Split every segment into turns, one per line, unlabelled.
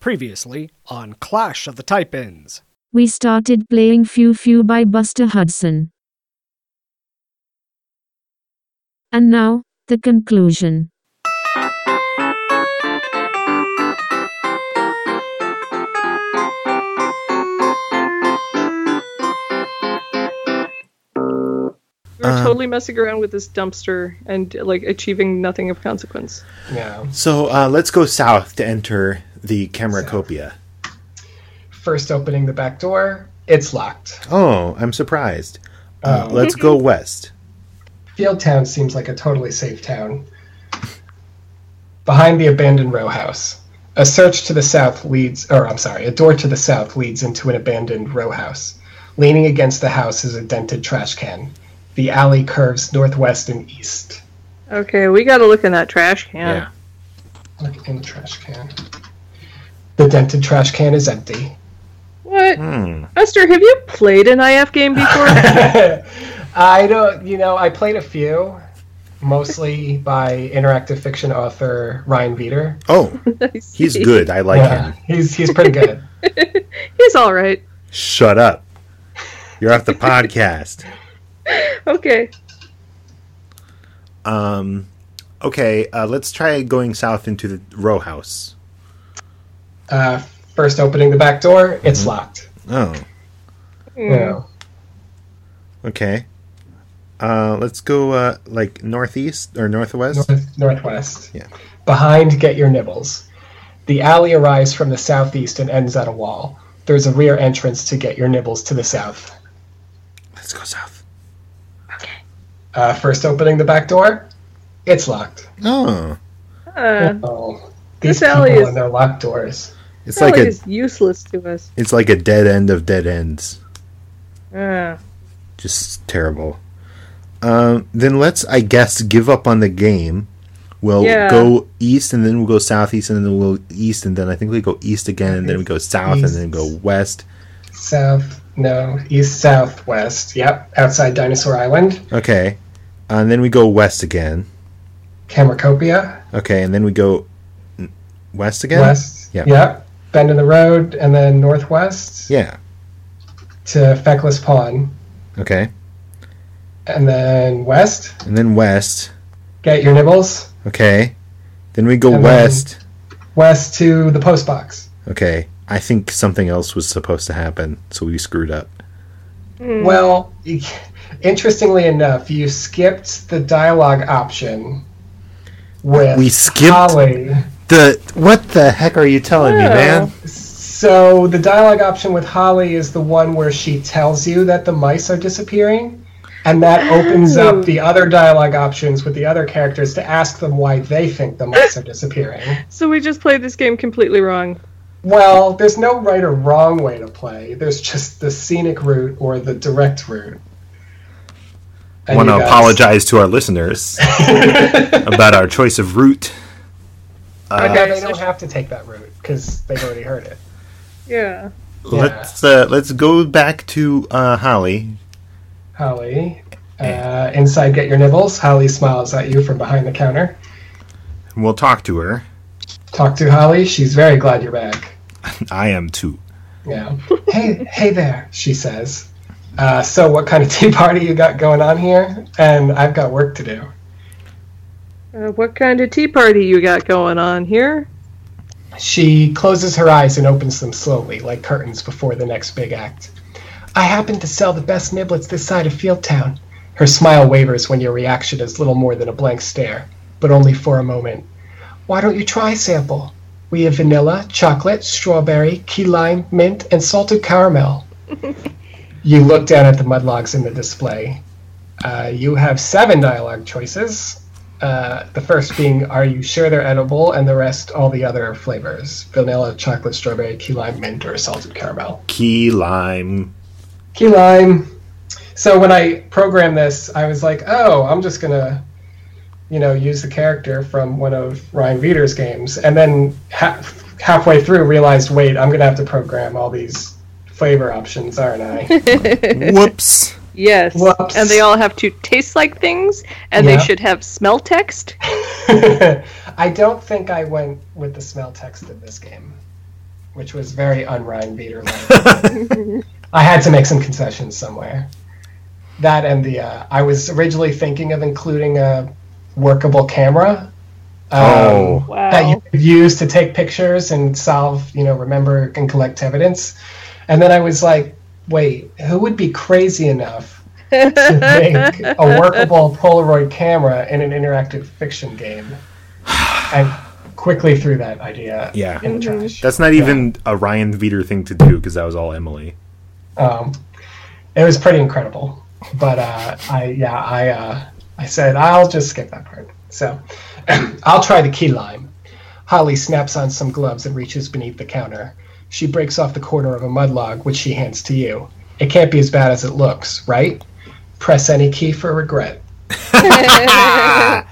Previously on Clash of the Type-Ons.
We started playing Foo Foo by Buster Hudson. And now, the conclusion.
We were
Um,
totally messing around with this dumpster and like achieving nothing of consequence.
Yeah.
So uh, let's go south to enter the Cameracopia.
First opening the back door, it's locked.
Oh, I'm surprised. Uh,
Oh.
let's go west.
Fieldtown seems like a totally safe town. Behind the abandoned row house, a search to the south leads, or I'm sorry, a door to the south leads into an abandoned row house. Leaning against the house is a dented trash can. The alley curves northwest and east.
Okay, we gotta look in that trash can.
Yeah.
Look in the trash can. The dented trash can is empty.
What?
Hmm.
Esther, have you played an IF game before?
I don't, you know, I played a few, mostly by interactive fiction author Ryan Veeder.
Oh, he's good. I like
yeah,
him.
he's he's pretty good.
He's all right.
Shut up. You're off the podcast.
Okay.
Um, okay, uh, let's try going south into the row house.
Uh, first opening the back door, it's locked.
Oh,
Mm.
Yeah.
okay. Uh, let's go uh, like northeast or northwest.
North, northwest.
Yeah.
Behind, get your nibbles. The alley arrives from the southeast and ends at a wall. There's a rear entrance to get your nibbles to the south.
Let's go south.
Uh, first opening the back door, it's locked.
Oh,
Uh,
Oh,
This
these people
alley is-
and their locked doors.
it's like a
is useless to us.
it's like a dead end of dead ends.
Uh,
just terrible. Um, then let's, I guess, give up on the game. We'll
Yeah.
go east, and then we'll go southeast, and then we'll go east, and then I think we go east again, and then we go south, and then go west.
South, no, east, southwest. Yep, outside Dinosaur Island.
Okay, and then we go west again.
Cameracopia,
Okay, and then we go west again.
west.
Yeah.
Yep, bend in the road, and then northwest
Yeah.
to Feckless Pawn.
Okay,
And then west,
and then west.
get your nibbles.
Okay, then we go
And then-
west.
West to the post box.
Okay, I think something else was supposed to happen, so we screwed up.
mm.
Well, interestingly enough, you skipped the dialogue option with
We skipped-
Holly.
The what the heck are you telling me,
Oh.
man?
So the dialogue option with Holly is the one where she tells you that the mice are disappearing, and that opens up the other dialogue options with the other characters to ask them why they think the mice are disappearing.
so we just played this game completely wrong.
Well, there's no right or wrong way to play. There's just the scenic route or the direct route.
I want to
guys-
apologize to our listeners about our choice of route. Uh,
Okay, they don't have to take that route because they've already heard it.
Yeah.
Let's uh, let's go back to uh, Holly.
Holly, uh, inside, get your nibbles. Holly smiles at you from behind the counter.
We'll talk to her.
Talk to Holly. She's very glad you're back.
I am too.
Yeah. hey, hey there, she says. Uh, so, what kind of tea party you got going on here? And I've got work to do.
Uh, what kind of tea party you got going on here?
She closes her eyes and opens them slowly, like curtains before the next big act. I happen to sell the best niblets this side of Fieldtown. Her smile wavers when your reaction is little more than a blank stare, but only for a moment. Why don't you try sample? We have vanilla, chocolate, strawberry, key lime, mint, and salted caramel. you look down at the mudlogs in the display. Uh, you have seven dialogue choices. Uh, the first being, are you sure they're edible? And the rest, all the other flavors vanilla, chocolate, strawberry, key lime, mint, or salted caramel.
Key lime.
Key lime. So when I programmed this, I was like, oh, I'm just going to, you know, use the character from one of Ryan Veeder's games. And then ha- halfway through, realized, wait, I'm going to have to program all these flavor options, aren't I?
Whoops.
Yes.
Whoops.
And they all have to taste like things, and
Yeah.
they should have smell text.
I don't think I went with the smell text in this game. which was very un-Ryan Veeder like. I had to make some concessions somewhere. That and the uh, I was originally thinking of including a workable camera. um,
Oh.
that you could use to take pictures and solve, you know, remember and collect evidence. And then I was like, wait, who would be crazy enough to make a workable Polaroid camera in an interactive fiction game? I quickly threw that idea
Yeah.
in the trash.
That's not even a Ryan Veeder thing to do because that was all Emily.
Um, it was pretty incredible. But uh, I, yeah, I, uh, I said I'll just skip that part. So I'll try the key lime. Holly snaps on some gloves and reaches beneath the counter. She breaks off the corner of a mud log, which she hands to you. It can't be as bad as it looks, right? Press any key for regret.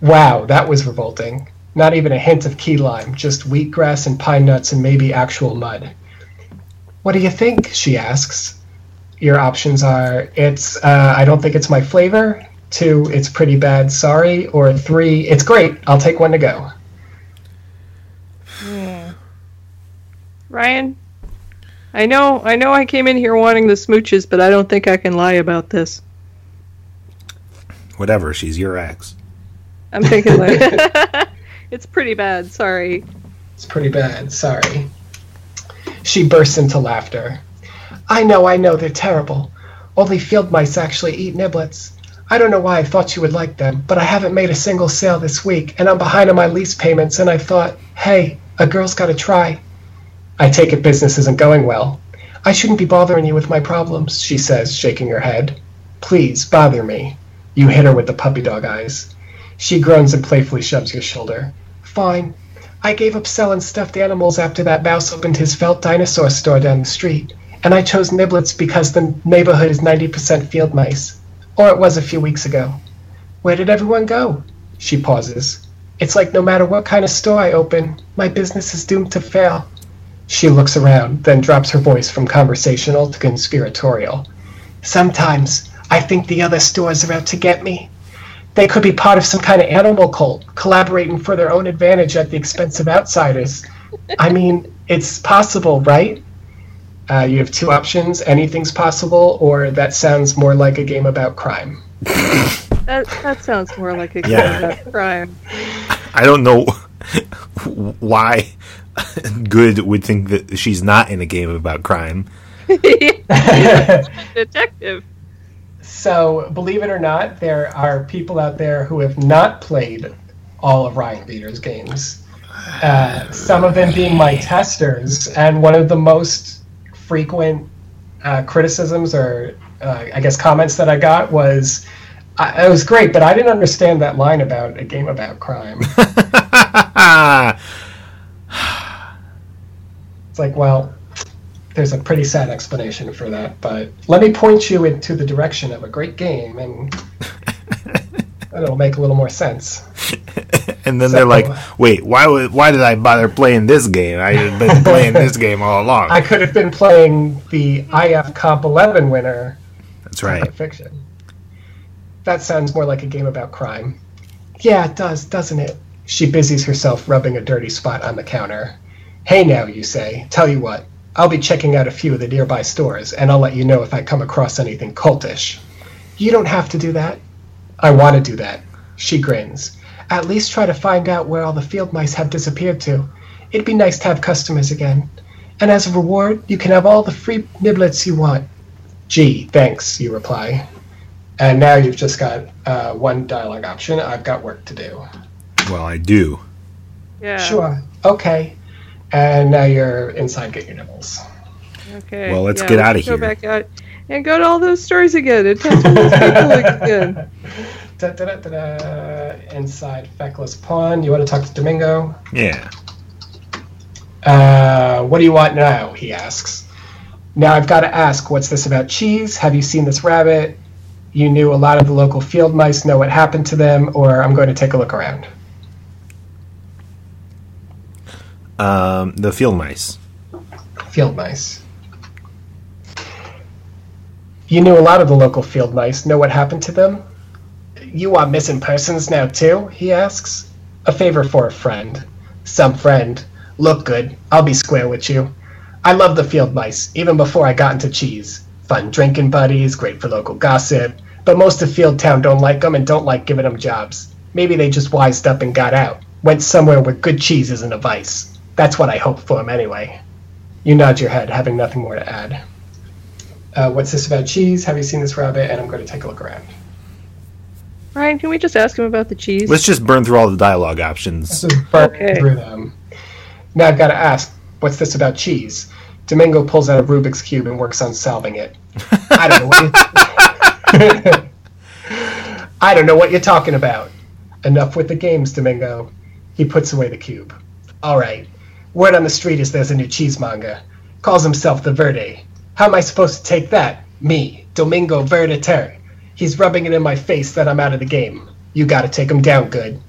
Wow, that was revolting. Not even a hint of key lime, just wheatgrass and pine nuts and maybe actual mud. What do you think? She asks. Your options are it's, uh, I don't think it's my flavor. Two, it's pretty bad, sorry. Or three, it's great, I'll take one to go.
Ryan, I know, I know, I came in here wanting the smooches, but I don't think I can lie about this.
Whatever, she's your ex.
I'm thinking like it's pretty bad. Sorry.
It's pretty bad, sorry. She bursts into laughter. I know, I know, they're terrible. Only field mice actually eat niblets. I don't know why I thought you would like them, but I haven't made a single sale this week, and I'm behind on my lease payments, and I thought, hey, a girl's gotta try. I take it business isn't going well. I shouldn't be bothering you with my problems, she says, shaking her head. Please, bother me. You hit her with the puppy dog eyes. She groans and playfully shoves your shoulder. Fine. I gave up selling stuffed animals after that mouse opened his felt dinosaur store down the street, and I chose niblets because the neighborhood is 90% field mice. Or it was a few weeks ago. Where did everyone go? She pauses. It's like no matter what kind of store I open, my business is doomed to fail. She looks around, then drops her voice from conversational to conspiratorial. Sometimes I think the other stores are out to get me. They could be part of some kind of animal cult, collaborating for their own advantage at the expense of outsiders. I mean, it's possible, right? Uh, you have two options anything's possible, or that sounds more like a game about crime.
That that sounds more like a game
Yeah.
about crime.
I don't know why Good would think that she's not in a game about crime.
Detective.
So, believe it or not, there are people out there who have not played all of Ryan Veeder's games. Uh, some of them being my testers, and one of the most frequent uh, criticisms or uh, I guess comments that I got was, I, "It was great, but I didn't understand that line about a game about crime." It's like, well, there's a pretty sad explanation for that, but let me point you into the direction of a great game, and it'll make a little more sense.
And then
So-
they're like, "Wait, why? would- Why did I bother playing this game? I've been playing this game all along."
I could have been playing the IF Comp 11 winner
That's right.
fiction. That sounds more like a game about crime. Yeah, it does, doesn't it? She busies herself rubbing a dirty spot on the counter. Hey now, you say. Tell you what, I'll be checking out a few of the nearby stores, and I'll let you know if I come across anything cultish. You don't have to do that. I want to do that. She grins. At least try to find out where all the field mice have disappeared to. It'd be nice to have customers again. And as a reward, you can have all the free niblets you want. Gee, thanks, you reply. And now you've just got uh, one dialogue option. I've got work to do.
Well, I do.
Yeah.
Sure. Okay. And now you're inside Get Your Nibbles.
Okay.
Well, let's
yeah,
get outta
Go
here.
Go back out and go to all those stores again and talk to those people again.
Da, da, da, da, da. Inside Feckless Pawn. You want to talk to Domingo?
Yeah.
Uh, what do you want now? He asks. Now I've got to ask, what's this about cheese? Have you seen this rabbit? You knew a lot of the local field mice know what happened to them, or I'm going to take a look around.
Um, the field mice.
Field mice. You knew a lot of the local field mice. Know what happened to them? You want missing persons now, too? He asks. A favor for a friend. Some friend. Look good. I'll be square with you. I love the field mice, even before I got into cheese. Fun drinking buddies, great for local gossip. But most of Field Town don't like 'em and don't like giving 'em jobs. Maybe they just wised up and got out. Went somewhere where good cheese isn't a vice. That's what I hope for 'em anyway. You nod your head, having nothing more to add. Uh, what's this about cheese? Have you seen this rabbit? And I'm going to take a look around.
Ryan, can we just ask him about the cheese?
Let's just burn through all the dialogue options.
This is burnt
Okay.
through them. Now I've got to ask, what's this about cheese? Domingo pulls out a Rubik's cube and works on solving it. I don't know what you- I don't know what you're talking about. Enough with the games, Domingo. He puts away the cube. All right. Word on the street is there's a new cheesemonger. Calls himself the Verde. How am I supposed to take that? Me, Domingo Verdeter. He's rubbing it in my face that I'm out of the game. You gotta take him down good.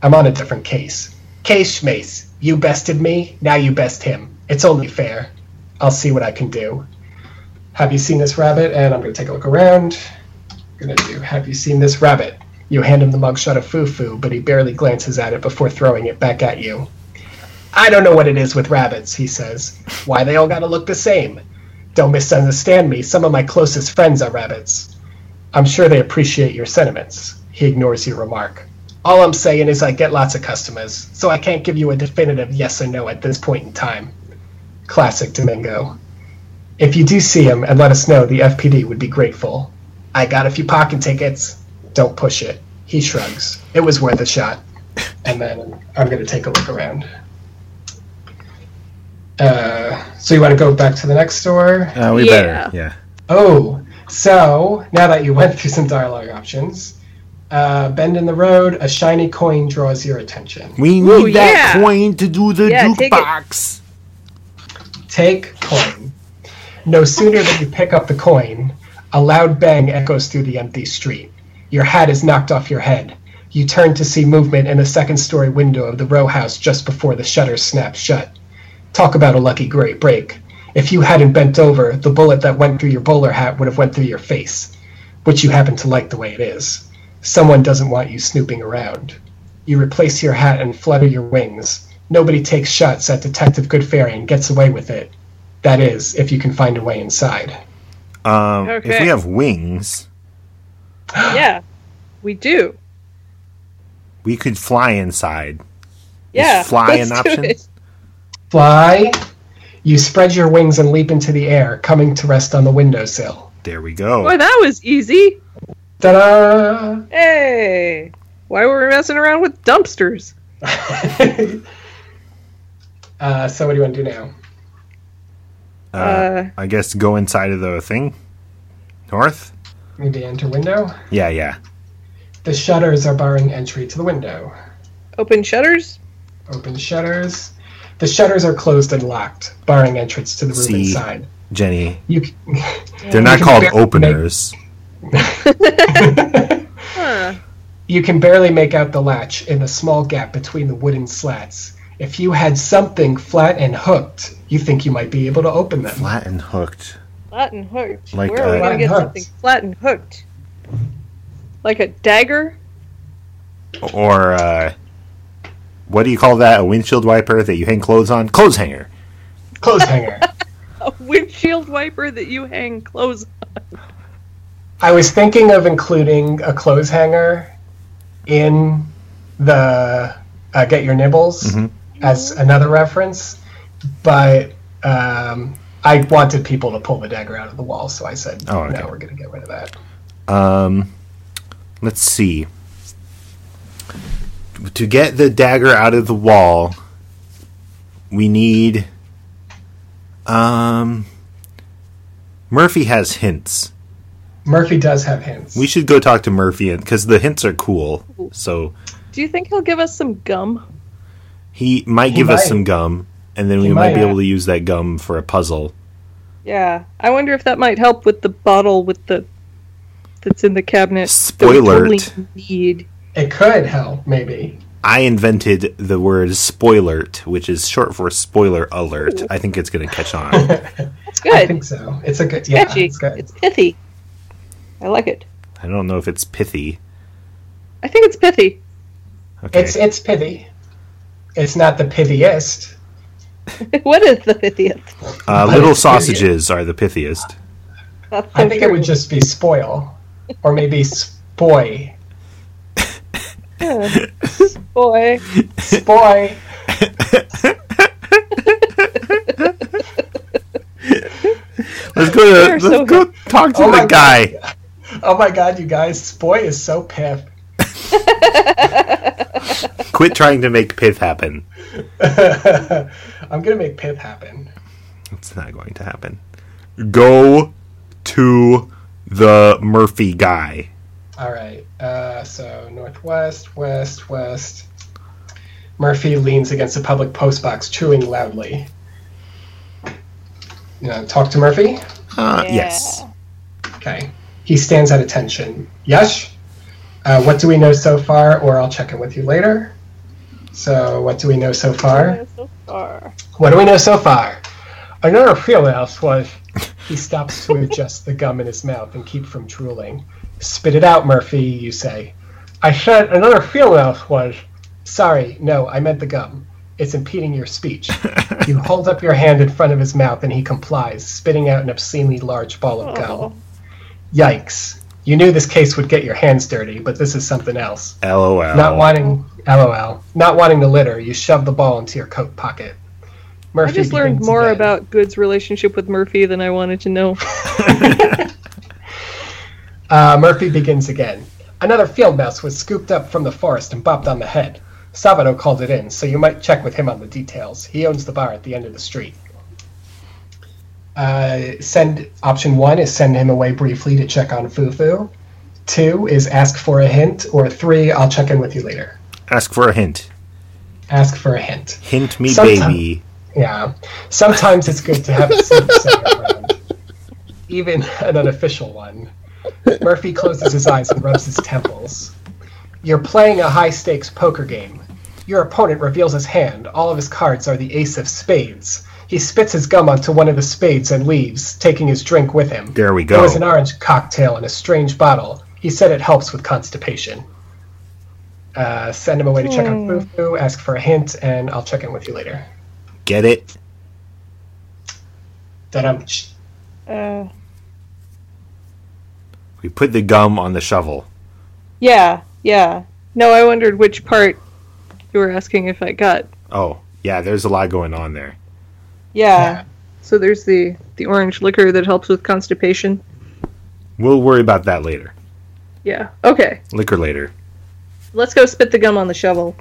I'm on a different case. Case Schmace, you bested me, now you best him. It's only fair. I'll see what I can do. Have you seen this rabbit? And I'm gonna take a look around. I'm gonna do Have you seen this rabbit? You hand him the mugshot of Foo Foo, but he barely glances at it before throwing it back at you. I don't know what it is with rabbits, he says. Why they all gotta look the same. Don't misunderstand me, some of my closest friends are rabbits. I'm sure they appreciate your sentiments. He ignores your remark. All I'm saying is I get lots of customers, so I can't give you a definitive yes or no at this point in time. Classic Domingo. If you do see him and let us know, the FPD would be grateful. I got a few parking tickets. Don't push it. He shrugs. It was worth a shot. And then I'm going to take a look around. Uh, so you want to go back to the next store?
Uh, we
Yeah.
better. Yeah.
Oh, so now that you went through some dialogue options, uh, bend in the road, a shiny coin draws your attention.
We need
Ooh,
that
yeah.
coin to do the
Yeah, take
jukebox.
Take coin. No sooner than you pick up the coin, a loud bang echoes through the empty street. Your hat is knocked off your head. You turn to see movement in the second story window of the row house just before the shutters snap shut. Talk about a lucky great break. If you hadn't bent over, the bullet that went through your bowler hat would have went through your face, which you happen to like the way it is. Someone doesn't want you snooping around. You replace your hat and flutter your wings. Nobody takes shots at Detective Goodfairy and gets away with it. That is, if you can find a way inside.
Um, If we have wings,
yeah, we do.
we could fly inside.
Yeah,
fly
let's
an
do
option?
it.
Fly. You spread your wings and leap into the air, coming to rest on the windowsill.
There we go.
Boy, that was easy.
Ta da!
Hey, why were we messing around with dumpsters?
uh, so, what do you want to do now?
Uh,
Uh,
I guess go inside of the thing. North.
Maybe enter window?
Yeah, yeah.
The shutters are barring entry to the window.
Open shutters.
Open shutters. The shutters are closed and locked, barring entrance to the room
See.
inside.
Jenny,
You, c-
they're not
can
called
barely make-
openers.
Huh.
You can barely make out the latch in the small gap between the wooden slats. If you had something flat and hooked, you think you might be able to open them.
Flat and hooked.
Flat and hooked.
Like,
Where are we
uh,
gonna get
Flat and
something flat and hooked? Like a dagger?
Or uh, what do you call that? A windshield wiper that you hang clothes on? Clothes hanger.
Clothes hanger.
A windshield wiper that you hang clothes on.
I was thinking of including a clothes hanger in the uh, Get Your Nibbles
Mhm.
as another reference, but um, I wanted people to pull the dagger out of the wall, so I said,
Oh, okay.
no, we're going to get rid of that.
Um, let's see. To get the dagger out of the wall, we need. Um, Murphy has hints.
Murphy does have hints.
We should go talk to Murphy because the hints are cool. So
Do you think he'll give us some gum?
he might
He
give us some gum, and then
He
we might,
might,
be
yeah.
able to use that gum for a puzzle.
Yeah. I wonder if that might help with the bottle with the that's in the cabinet.
Spoiler.
totally need.
It could help, maybe.
I invented the word spoilert, which is short for spoiler alert. I think it's going to catch on.
It's good.
I think so. It's a good, yeah,
Catchy.
it's good.
It's pithy. I like it.
I don't know if it's pithy.
I think it's pithy.
Okay.
It's it's pithy. It's not the pithiest.
what is the fiftieth?
Uh, little sausages are the pithiest.
I think it would just be spoil, or maybe spoy.
boy.
Spoy.
Let's go to let's
so
go talk to
Oh
the guy.
God. Oh my god, you guys! Spoy is so pip.
Quit trying to make pith happen.
I'm gonna make pip happen.
It's not going to happen. Go to the Murphy guy.
All right. Uh, so northwest, west, west. Murphy leans against a public postbox, chewing loudly. You know, talk to Murphy.
Uh, Yes.
Okay. He stands at attention. Yes. Uh, what do we know so far? Or I'll check in with you later. So, what do we know so far?
So far.
What do we know so far? Another field mouse was. He stops to adjust the gum in his mouth and keep from drooling. Spit it out, Murphy, you say. I said another field mouse was. Sorry, no, I meant the gum. It's impeding your speech. you hold up your hand in front of his mouth and he complies, spitting out an obscenely large ball of gum.
Oh.
Yikes. You knew this case would get your hands dirty, but this is something else.
LOL.
Not wanting, lol, not wanting to litter, you shove the ball into your coat pocket.
Murphy I
Murphy
just learned more
again.
about Good's relationship with Murphy than I wanted to know.
Uh, Murphy begins again. Another field mouse was scooped up from the forest and bopped on the head. Sabado called it in, so you might check with him on the details. He owns the bar at the end of the street. Uh, send option one is send him away briefly to check on Foo Foo. Two is ask for a hint, or three, I'll check in with you later.
Ask for a hint.
Ask for a hint.
Hint me,
Sometime-
baby.
Yeah. Sometimes it's good to have a secret second round, even an unofficial one. Murphy closes his eyes and rubs his temples. You're playing a high stakes poker game. Your opponent reveals his hand. All of his cards are the ace of spades. He spits his gum onto one of the spades and leaves, taking his drink with him.
There we go.
It
go.
was an orange cocktail in a strange bottle. He said it helps with constipation. Uh, send him away to check on Foo Foo, ask for a hint, and I'll check in with you later.
Get it?
Da-dum.
Uh,
We put the gum on the shovel.
yeah, yeah. No, I wondered which part you were asking if I got.
Oh, yeah, there's a lot going on there.
Yeah.
Yeah.
So there's the the orange liquor that helps with constipation.
We'll worry about that later.
Yeah. Okay.
Liquor later.
Let's go spit the gum on the shovel.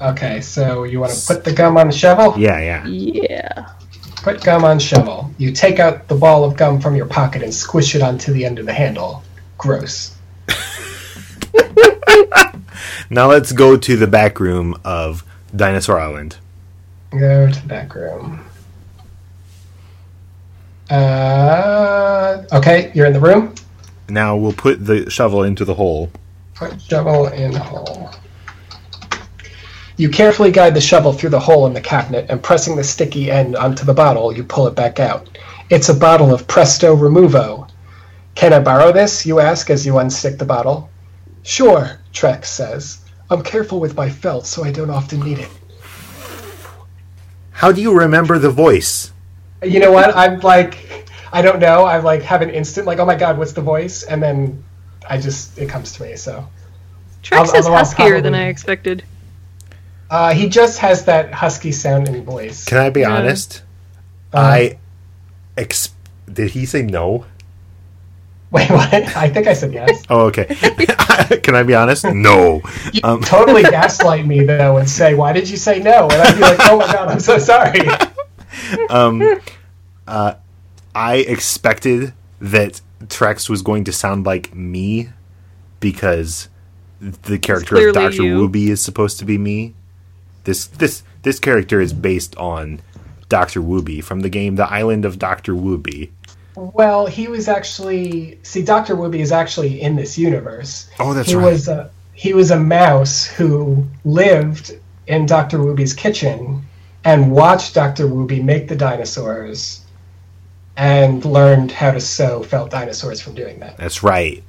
Okay, so you want to put the gum on the shovel?
Yeah, yeah.
Yeah.
Put gum on shovel. You take out the ball of gum from your pocket and squish it onto the end of the handle. Gross.
Now let's go to the back room of Dinosaur Island.
Go to the back room. Uh, okay, you're in the room.
Now we'll put the shovel into the hole.
Put shovel in hole. You carefully guide the shovel through the hole in the cabinet, and pressing the sticky end onto the bottle, you pull it back out. It's a bottle of Presto Removo. Can I borrow this? You ask as you unstick the bottle. Sure, Trex says. I'm careful with my felt, so I don't often need it.
How do you remember the voice?
You know what? I'm like, I don't know. I like have an instant like, oh my god, what's the voice? And then I just it comes to me. So
Trex is
although I'll
huskier than I expected.
Uh, he just has that husky sounding voice.
Can I be
Yeah.
honest?
Um,
I ex- did he say no?
Wait, what? I think I said yes.
Oh, okay. Can I be honest? No.
You
Um,
totally gaslight me though and say, "Why did you say no?" And I'd be like, "Oh my god, I'm so sorry."
um, uh, I expected that Trex was going to sound like me because the character of Doctor
you.
Wooby is supposed to be me. This this this character is based on Doctor Wooby from the game The Island of Doctor Wooby.
Well, he was actually see, Doctor Wooby is actually in this universe.
Oh, that's
he
right.
was a he was a mouse who lived in Doctor Wooby's kitchen and watched Doctor Wooby make the dinosaurs and learned how to sew felt dinosaurs from doing that.
That's right.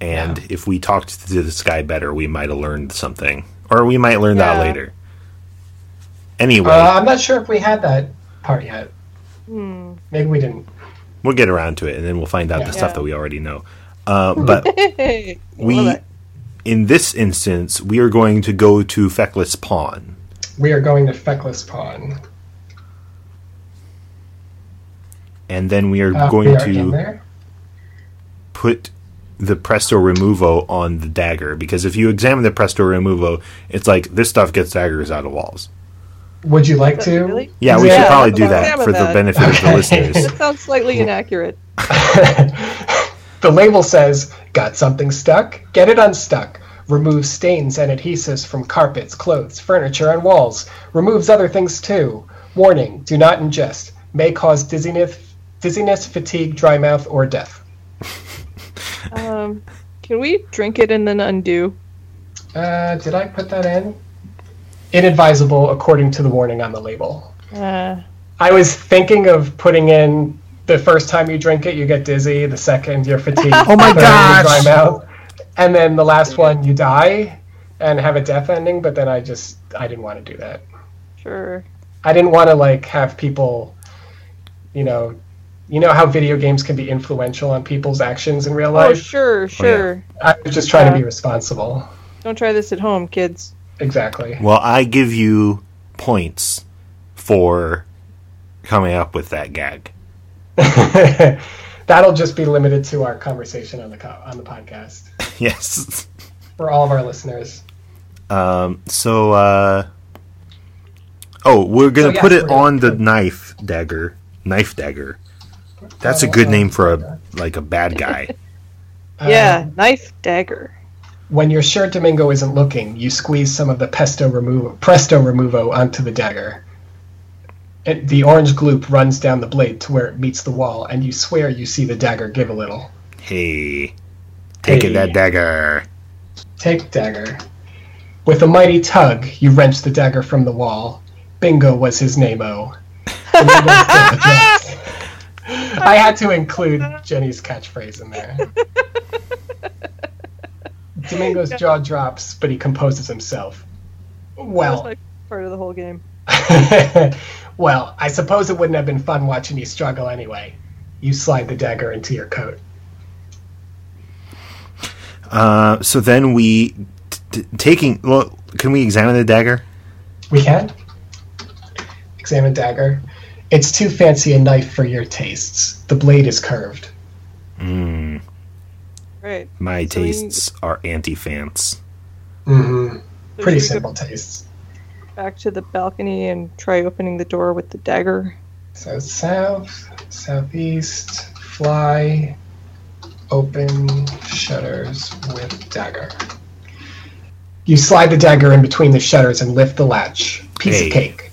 And if we talked to this guy better, we might have learned something, or we might learn that later. Anyway,
Uh, I'm not sure if we had that part yet.
Hmm.
Maybe we didn't.
we'll get around to it, and then we'll find out
Yeah.
the stuff
Yeah.
that we already know. Uh, but we, in this instance, we are going to go to Feckless Pawn.
We are going to Feckless Pawn.
and then we are
Uh,
going
we are
to put the presto removo on the dagger because if you examine the presto removo it's like this stuff gets daggers out of walls
Would you like to?
Really?
yeah we
Yeah,
should probably do that
examine
for the
that.
benefit of the listeners
That sounds slightly inaccurate.
the label says, Got something stuck? Get it unstuck. Removes stains and adhesives from carpets, clothes, furniture, and walls. Removes other things too. Warning do not ingest. May cause dizziness, dizziness fatigue, dry mouth, or death.
Um, can we drink it and then undo?
Uh, did I put that in? Inadvisable according to the warning on the label.
Uh,
I was thinking of putting in the first time you drink it, you get dizzy. The second, you're fatigued.
Oh my
the third, you
gosh.
Dry mouth. And then the last one, you die and have a death ending. But then I just, I didn't want to do that.
sure.
I didn't want to like have people, you know, you know how video games can be influential on people's actions in real life.
Oh,
life.
sure, sure.
I was just trying to be responsible.
Don't try this at home, kids.
Exactly.
well i give you points for coming up with that gag
That'll just be limited to our conversation on the co- on the podcast
yes
for all of our listeners.
um so uh oh we're gonna
So, yes,
put it
gonna-
on the knife dagger knife dagger that's a good name for a like a bad guy
yeah, knife dagger.
When you're sure Domingo isn't looking, you squeeze some of the pesto removo, presto removo onto the dagger. It, the orange gloop runs down the blade to where it meets the wall, and you swear you see the dagger give a little.
hey take it
Hey.
that dagger
Take dagger. With a mighty tug, you wrench the dagger from the wall. Bingo was his name-o. Domingo's jaw drops. I had to include Jenny's catchphrase in there. Domingo's jaw drops, but he composes himself.
That was
Well,
my part of the whole game.
well, I suppose it wouldn't have been fun watching you struggle anyway. You slide the dagger into your coat.
Uh, so then we t- t- taking. Well, can we examine the dagger?
We can examine dagger. It's too fancy a knife for your tastes. The blade is curved.
Mm,
Right.
my
So we-
tastes are anti-fans.
Mm-hmm.
So
Pretty simple tastes.
back to the balcony and try opening the door with the dagger.
So south, southeast, fly, open shutters with dagger. You slide the dagger in between the shutters and lift the latch. Piece
Hey.
of cake.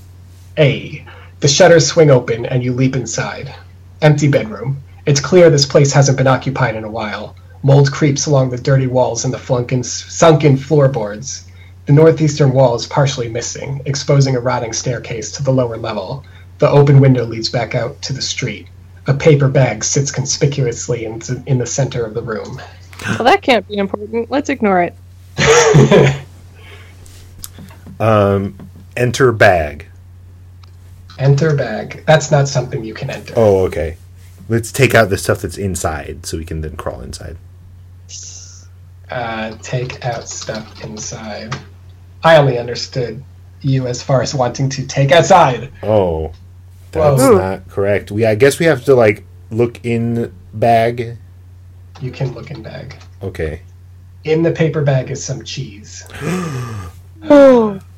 A. The shutters swing open and you leap inside. Empty bedroom. It's clear this place hasn't been occupied in a while. Mold creeps along the dirty walls and the flunkin- sunken floorboards. The northeastern wall is partially missing, exposing a rotting staircase to the lower level. The open window leads back out to the street. A paper bag sits conspicuously in, in the center of the room.
Well, that can't be important. Let's ignore it.
Um, enter bag.
enter bag. That's not something you can enter.
Oh, okay. Let's take out the stuff that's inside, so we can then crawl inside.
Uh, take out stuff inside. I only understood you as far as wanting to take outside.
Oh, that's
Whoa.
not correct. We, I guess, we have to like look in bag.
You can look in bag.
Okay.
In the paper bag is some cheese.
Oh.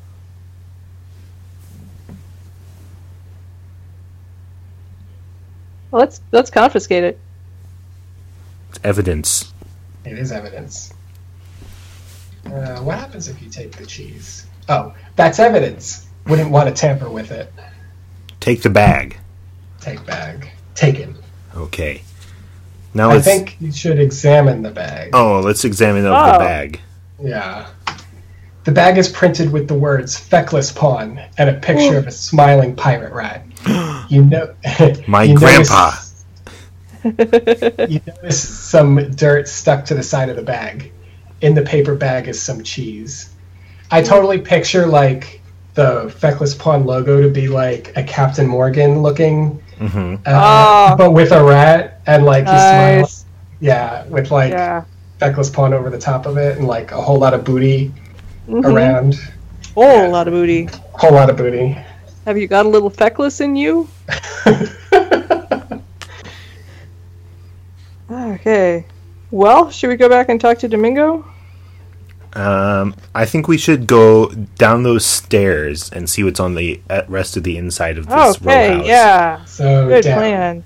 Well, let's let's confiscate it.
It's evidence.
It is evidence. Uh, what happens if you take the cheese? Oh, that's evidence. Wouldn't want to tamper with it.
Take the bag.
Take bag. Taken.
Okay. Now
I
let's.
think you should examine the bag.
Oh, let's examine
Oh.
the bag.
Yeah. The bag is printed with the words "feckless pawn" and a picture of a smiling pirate rat. You know,
My
you
grandpa.
Notice, you notice some dirt stuck to the side of the bag. In the paper bag is some cheese. I totally picture like the Feckless Pawn logo to be like a Captain Morgan looking,
hmm
uh,
Oh.
but with a rat and like he's smiling.
Nice.
Yeah, with like
Yeah.
Feckless Pawn over the top of it and like a whole lot of booty
Mhm.
around.
Whole lot of booty.
Whole lot of booty.
Have you got a little feckless in you? Okay. Well, should we go back and talk to Domingo?
Um, I think we should go down those stairs and see what's on the uh, rest of the inside of this row
Okay,
house.
yeah.
so
Good
down.
plan.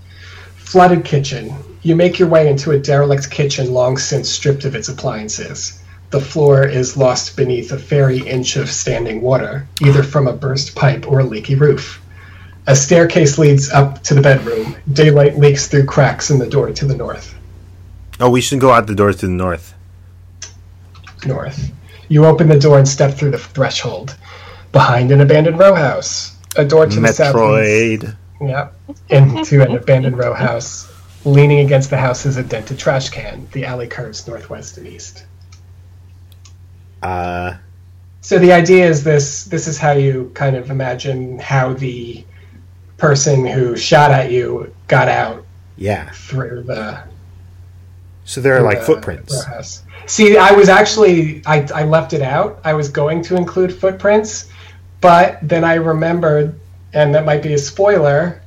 Flooded kitchen. You make your way into a derelict kitchen long since stripped of its appliances. The floor is lost beneath a fairy inch of standing water, either from a burst pipe or a leaky roof. A staircase leads up to the bedroom. Daylight leaks through cracks in the door to the north.
Oh, we should go out the door to the north.
North. You open the door and step through the threshold. Behind an abandoned row house. A door to the south.
Metroid.
Yep. Into an abandoned row house. Leaning against the house is a dented trash can. The alley curves northwest and east.
Uh,
So the idea is this this is how you kind of imagine how the person who shot at you got out
yeah.
through the
So there are like
the
footprints.
row. See, I was actually I, I left it out. I was going to include footprints, but then I remembered, and that might be a spoiler,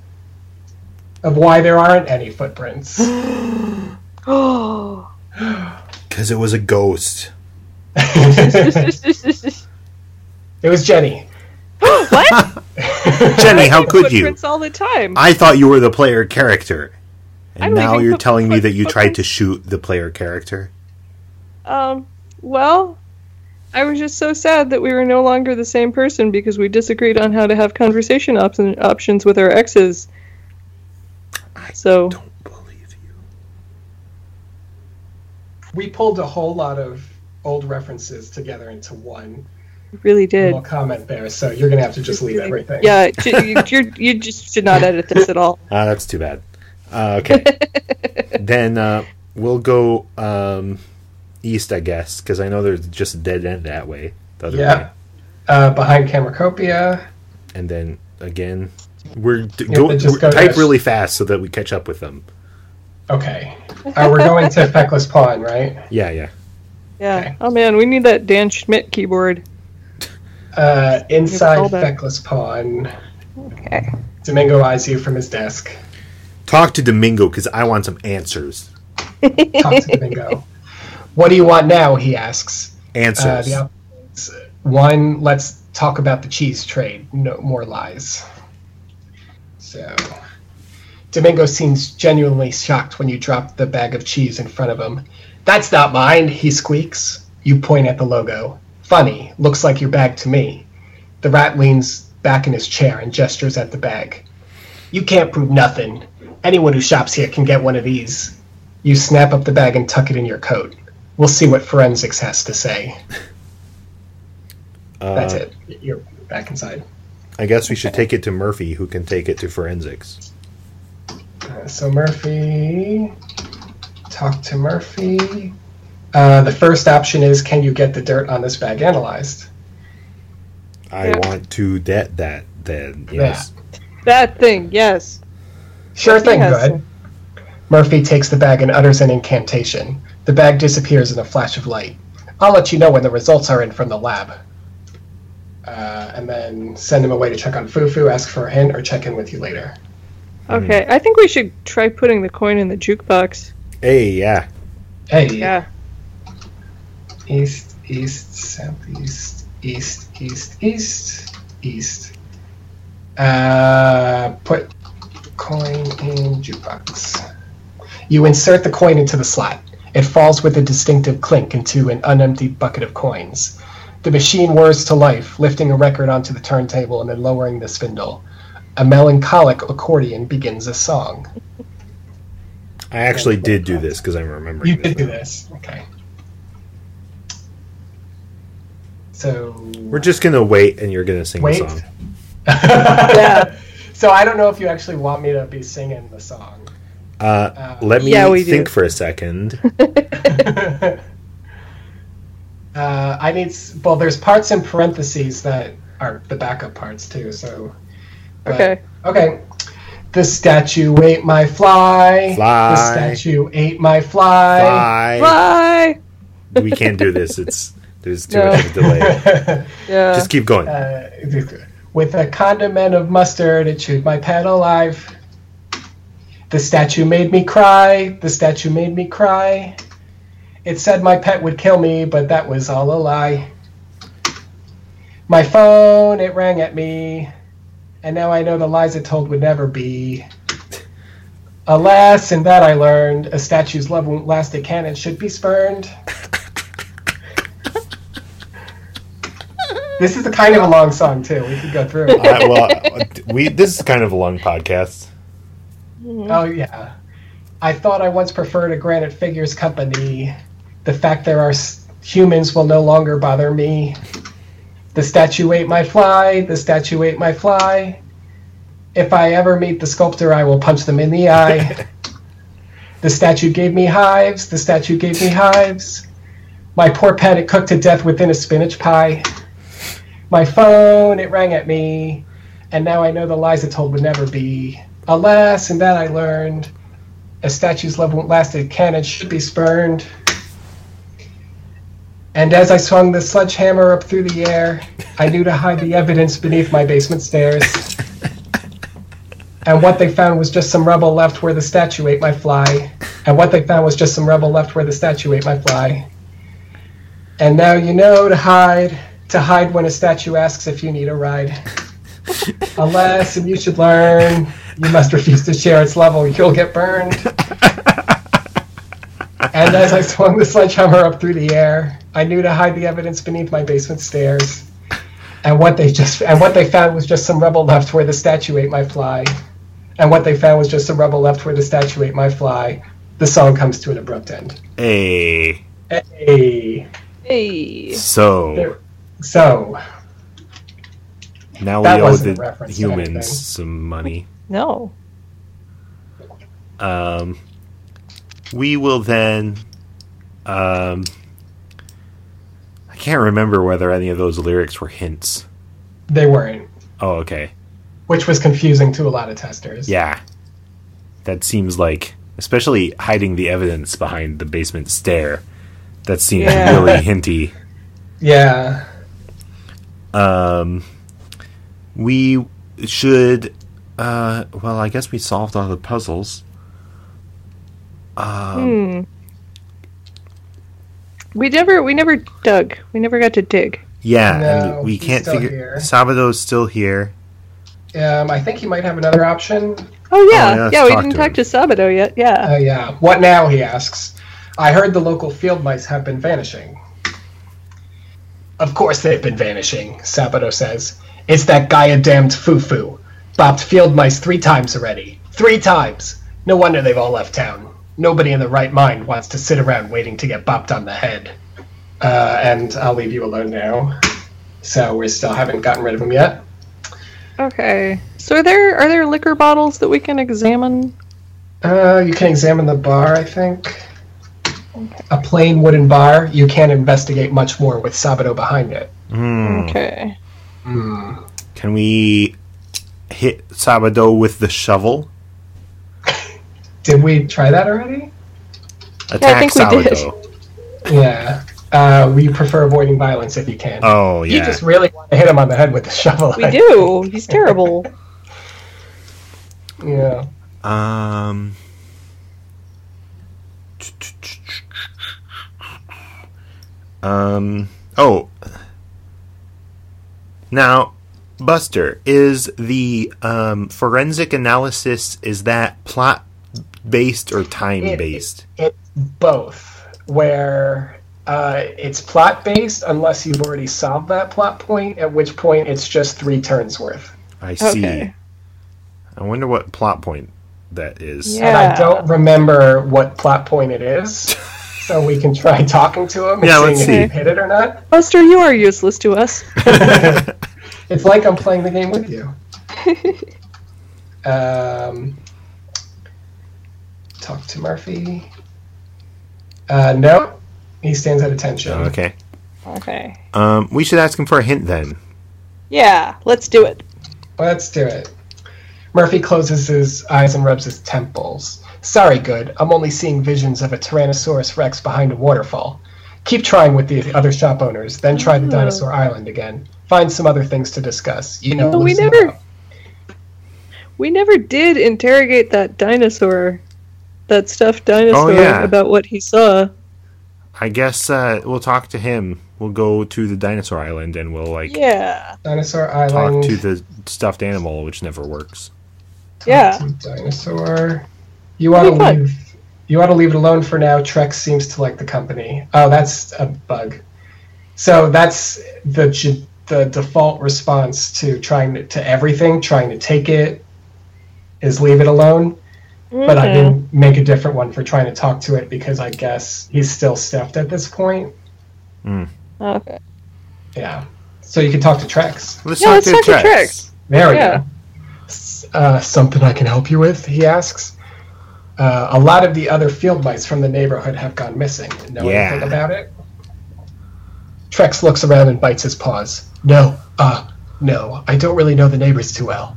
of why there aren't any footprints.
Oh.
Because it was a ghost.
It was Jenny.
what?
Jenny, how could you?
Footprints all the time.
I thought you were the player character. And
don't
now you're telling me that you tried to shoot the player character.
Um, well, I was just so sad that we were no longer the same person because we disagreed on how to have conversation op- options with our exes. So,
Don't believe you.
We pulled a whole lot of old references together into one
we really did.
little comment there, so you're gonna have to just leave
Really-
everything.
Yeah, you, you're, just should not edit this at all.
Ah, that's too bad. Uh, okay. then uh, we'll go um, east, I guess, because I know there's just a dead end that way. The other
Yeah.
way.
Uh, behind Cameracopia.
And then again, we're d- go,
to just
we're-
go
type
dash-
really fast so that we catch up with them.
Okay. Uh, we're going to Feckless Pawn, right?
Yeah, yeah.
Yeah.
Okay.
Oh man, we need that Dan Schmidt keyboard.
Uh, inside
call.
Feckless Pawn,
Okay.
Domingo eyes you from his desk.
Talk to Domingo because I want some answers.
Talk to Domingo. What do you want now? He asks. Uh,
Answers.
the. One, let's talk about the cheese trade. No more lies. So, Domingo seems genuinely shocked when you drop the bag of cheese in front of him. That's not mine, he squeaks. You point at the logo. Funny, looks like your bag to me. The rat leans back in his chair and gestures at the bag. You can't prove nothing. Anyone who shops here can get one of these. You snap up the bag and tuck it in your coat. We'll see what forensics has to say.
Uh,
That's it. You're back inside.
I guess we should take it to Murphy, who can take it to forensics.
Uh, so Murphy, talk to Murphy. Uh, the first option is, can you get the dirt on this bag analyzed?
I
Yeah.
want to that that then yes.
That thing, yes.
Sure
Murphy
thing,
has
good. Murphy takes the bag and utters an incantation. The bag disappears in a flash of light. I'll let you know when the results are in from the lab. Uh, and then send him away to check on Foo Foo, ask for a hint, or check in with you later.
Okay, I think we should try putting the coin in the jukebox.
Hey, yeah.
Hey,
Yeah.
east, east, southeast, east, east, east, east. Uh, put coin in jukebox. You insert the coin into the slot. It falls with a distinctive clink into an unemptied bucket of coins. The machine whirs to life, lifting a record onto the turntable and then lowering the spindle. A melancholic accordion begins a song.
I actually did do this because I'm remembering.
You
this
did do this. Okay. So
We're just gonna wait, and you're gonna sing
Wait.
the song.
Yeah.
So I don't know if you actually want me to be singing the song.
Uh, let me
Yeah, we do.
think for a second.
uh, I need. Well, there's parts in parentheses that are the backup parts too. So but-
Okay.
okay. The statue ate my fly.
Fly.
The statue ate my fly.
Bye.
Bye.
We can't do this. It's there's too
No.
much of a delay.
Yeah.
Just keep going.
Uh, with a condiment of mustard, it chewed my pet alive. The statue made me cry. The statue made me cry. It said my pet would kill me, but that was all a lie. My phone, it rang at me, and now I know the lies it told would never be. Alas, in that I learned, a statue's love won't last, it can and should be spurned. This is a kind of a long song too. We could go through it.
Uh, well, we this is kind of a long podcast.
Oh yeah. I thought I once preferred a Granite Figures company. The fact there are humans will no longer bother me. The statue ate my fly. The statue ate my fly. If I ever meet the sculptor, I will punch them in the eye. the statue gave me hives. The statue gave me hives. My poor pet, it cooked to death within a spinach pie. My phone, it rang at me. And now I know the lies it told would never be. Alas, and that I learned, a statue's love won't last, it can and should be spurned. And as I swung the sledgehammer up through the air, I knew to hide the evidence beneath my basement stairs. And what they found was just some rubble left where the statue ate my fly. And what they found was just some rubble left where the statue ate my fly. And now you know to hide, to hide when a statue asks if you need a ride. Alas, and you should learn, you must refuse to share its level, you'll get burned. And as I swung the sledgehammer up through the air, I knew to hide the evidence beneath my basement stairs. And what they just and what they found was just some rubble left where the statue ate my fly. And what they found was just some rubble left where the statue ate my fly. The song comes to an abrupt end.
Hey,
Hey.
Hey.
so
There- So,
now we
That
owe the
a reference to
humans some money.
No.
Um, we will then. Um, I can't remember whether any of those lyrics were hints.
they weren't,
Oh, okay.
which was confusing to a lot of testers.
Yeah. That seems like, especially hiding the evidence behind the basement stair, that seems
Yeah.
really hinty.
Yeah.
Um, we should. Uh, well, I guess we solved all the puzzles. Um,
Hmm. We never we never dug. We never got to dig.
Yeah,
No,
and we can't
still
figure.
here.
Sabado's still here.
Um, I think he might have another option.
Oh yeah.
yeah,
yeah, we didn't
to
talk
him.
to Sabado yet. Yeah.
Oh, yeah. What now, he asks. I heard the local field mice have been vanishing. Of course they've been vanishing, Sabato says. It's that Gaia damned foo-foo. Bopped field mice three times already. Three times! No wonder they've all left town. Nobody in the right mind wants to sit around waiting to get bopped on the head. Uh, and I'll leave you alone now. So we still haven't gotten rid of him yet.
Okay. So are there are there liquor bottles that we can examine?
Uh, you can examine the bar, I think. A plain wooden bar. You can't investigate much more with Sabato behind it.
Hmm.
Okay.
Can we hit Sabado with the shovel?
Did we try that already?
Attack
think we did.
Yeah. Uh, we prefer avoiding violence if you can.
Oh yeah.
You just really want to hit him on the head with the shovel.
We do. He's terrible.
Yeah.
Um. Um. Oh. Now, Buster, is the um, forensic analysis is that plot based or time based?
It's both, where uh, it's plot based unless you've already solved that plot point, at which point it's just three turns worth.
I see.
Okay.
I wonder what plot point that is.
Yeah.
And I don't remember what plot point it is, so we can try talking to him and
Yeah,
seeing
let's
if
see.
he hit it or not.
Buster, you are useless to us.
It's like I'm playing the game with you. um, talk to Murphy. Uh, no, he stands at attention.
Okay.
Okay.
Um, we should ask him for a hint then.
Yeah, let's do it.
Let's do it. Murphy closes his eyes and rubs his temples. Sorry, good. I'm only seeing visions of a Tyrannosaurus Rex behind a waterfall. Keep trying with the other shop owners, then try the
Oh.
Dinosaur Island again. Find some other things to discuss. You know,
No, we never-
up.
We never did interrogate that dinosaur, that stuffed dinosaur,
yeah.
about what he saw.
I guess uh, we'll talk to him. We'll go to the dinosaur island and we'll like
Yeah,
Dinosaur island talk
to the stuffed animal, which never works.
yeah.
Dinosaur. You want to
Pretty fun.
leave. You want to leave it alone for now. Trex seems to like the company. Oh, that's a bug. So that's the the default response to trying to, to everything. Trying to take it is leave it alone. But I didn't make a different one for trying to talk to it because I guess he's still stuffed at this point.
Okay.
Yeah. So you can talk to Trex.
Let's
Yeah,
talk
let's
to
talk to
Trex.
Trex.
There we
Yeah.
go. Uh, something I can help you with? He asks. Uh, a lot of the other field mice from the neighborhood have gone missing. Know
Yeah.
anything about it? Trex looks around and bites his paws. No, uh, no, I don't really know the neighbors too well.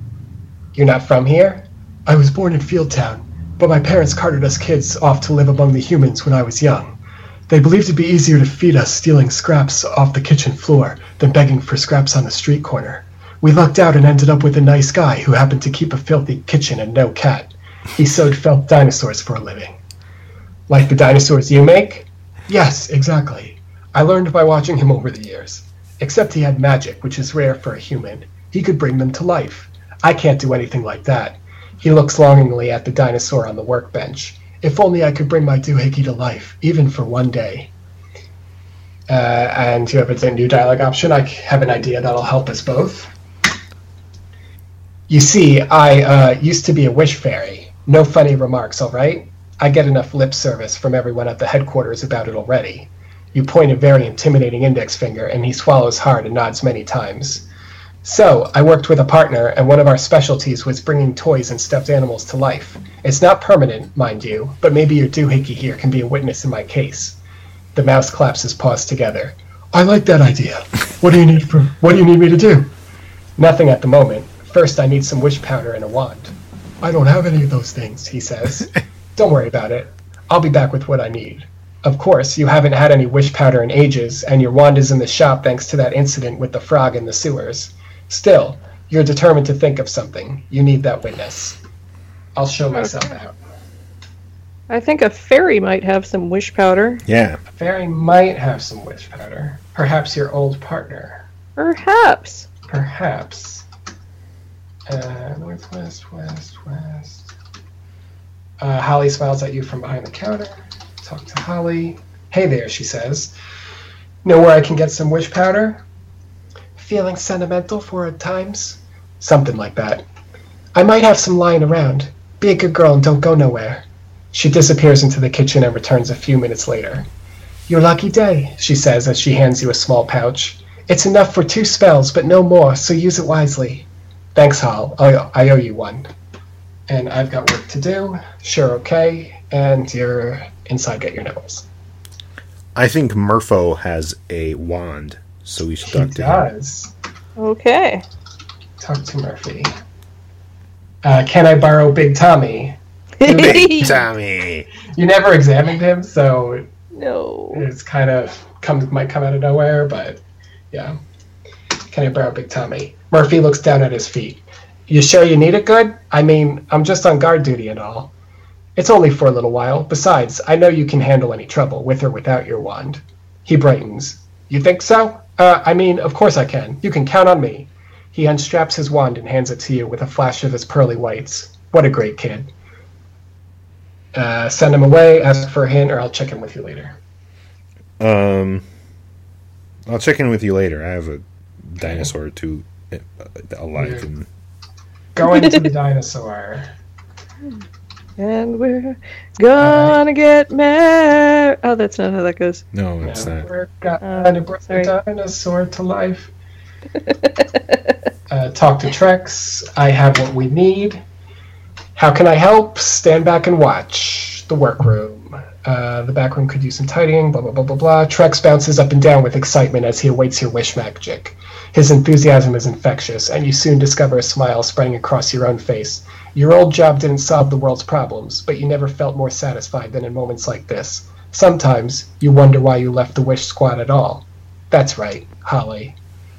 You're not from here? I was born in Fieldtown, but my parents carted us kids off to live among the humans when I was young. They believed it'd be easier to feed us stealing scraps off the kitchen floor than begging for scraps on the street corner. We lucked out and ended up with a nice guy who happened to keep a filthy kitchen and no cat. He sewed felt dinosaurs for a living. Like the dinosaurs you make? Yes, exactly. I learned by watching him over the years. Except he had magic, which is rare for a human. He could bring them to life. I can't do anything like that. He looks longingly at the dinosaur on the workbench. If only I could bring my doohickey to life, even for one day. Uh, and you have a new dialogue option. I have an idea that'll help us both. You see, I uh, used to be a wish fairy. No funny remarks, all right? I get enough lip service from everyone at the headquarters about it already. You point a very intimidating index finger, and he swallows hard and nods many times. So, I worked with a partner, and one of our specialties was bringing toys and stuffed animals to life. It's not permanent, mind you, but maybe your doohickey here can be a witness in my case. The mouse claps his paws together. I like that idea. What do you need from? What do you need me to do? Nothing at the moment. First, I need some wish powder and a wand. I don't have any of those things, he says. don't worry about it. I'll be back with what I need. Of course, you haven't had any wish powder in ages, and your wand is in the shop thanks to that incident with the frog in the sewers. Still, you're determined to think of something. You need that witness. I'll show myself
Okay.
out.
I think a fairy might have some wish powder.
Yeah.
A fairy might have some wish powder. Perhaps your old partner.
Perhaps.
Perhaps. Uh, northwest, west, west. Uh, Holly smiles at you from behind the counter. Talk to Holly. Hey there, she says. Know where I can get some wish powder? Feeling sentimental for at times? Something like that. I might have some lying around. Be a good girl and don't go nowhere. She disappears into the kitchen and returns a few minutes later. Your lucky day, she says as she hands you a small pouch. It's enough for two spells, but no more, so use it wisely. Thanks, Hal. I, owe you one. And I've got work to do. Sure, okay. And you're inside, get your nibbles.
I think Murphy has a wand, so we should
He
talk to him.
does.
Okay.
Talk to Murphy. Uh, can I borrow Big Tommy?
Big Tommy.
You never examined him, so
no.
it's kind of come might come out of nowhere, but yeah. Can I borrow Big Tommy? Murphy looks down at his feet. You sure you need it good? I mean, I'm just on guard duty and all. It's only for a little while. Besides, I know you can handle any trouble, with or without your wand. He brightens. You think so? Uh, I mean, of course I can. You can count on me. He unstraps his wand and hands it to you with a flash of his pearly whites. What a great kid. Uh, send him away, ask for a hint, or I'll check in with you later.
Um, I'll check in with you later. I have a dinosaur to two uh, alive.
Going to the dinosaur.
And we're gonna get married. Oh, that's not how that goes.
no, it's
Yeah,
not.
We're gonna bring
sorry.
the dinosaur to life. uh, talk to Trex. I have what we need. How can I help? Stand back and watch. The workroom. Uh, the back room could use some tidying, blah, blah, blah, blah, blah. Trex bounces up and down with excitement as he awaits your wish magic. His enthusiasm is infectious, and you soon discover a smile spreading across your own face. Your old job didn't solve the world's problems, but you never felt more satisfied than in moments like this. Sometimes you wonder why you left the Wish Squad at all. That's right, Holly.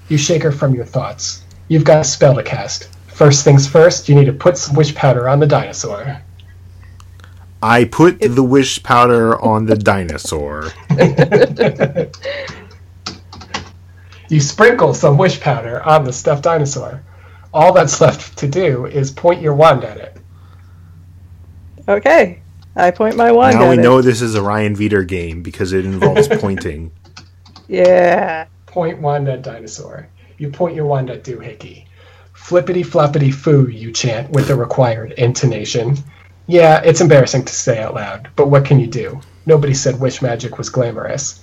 You shake her from your thoughts. You've got a spell to cast. First things first, you need to put some wish powder on the dinosaur.
I put the wish powder on the dinosaur.
You sprinkle some wish powder on the stuffed dinosaur. All that's left to do is point your wand at it.
Okay. I point my wand
now
at
we
it.
know this is a Ryan Veeder game because it involves pointing.
Yeah.
Point wand at dinosaur. You point your wand at Doohickey. Flippity floppity foo, you chant with the required intonation. Yeah, it's embarrassing to say out loud, but what can you do? Nobody said wish magic was glamorous.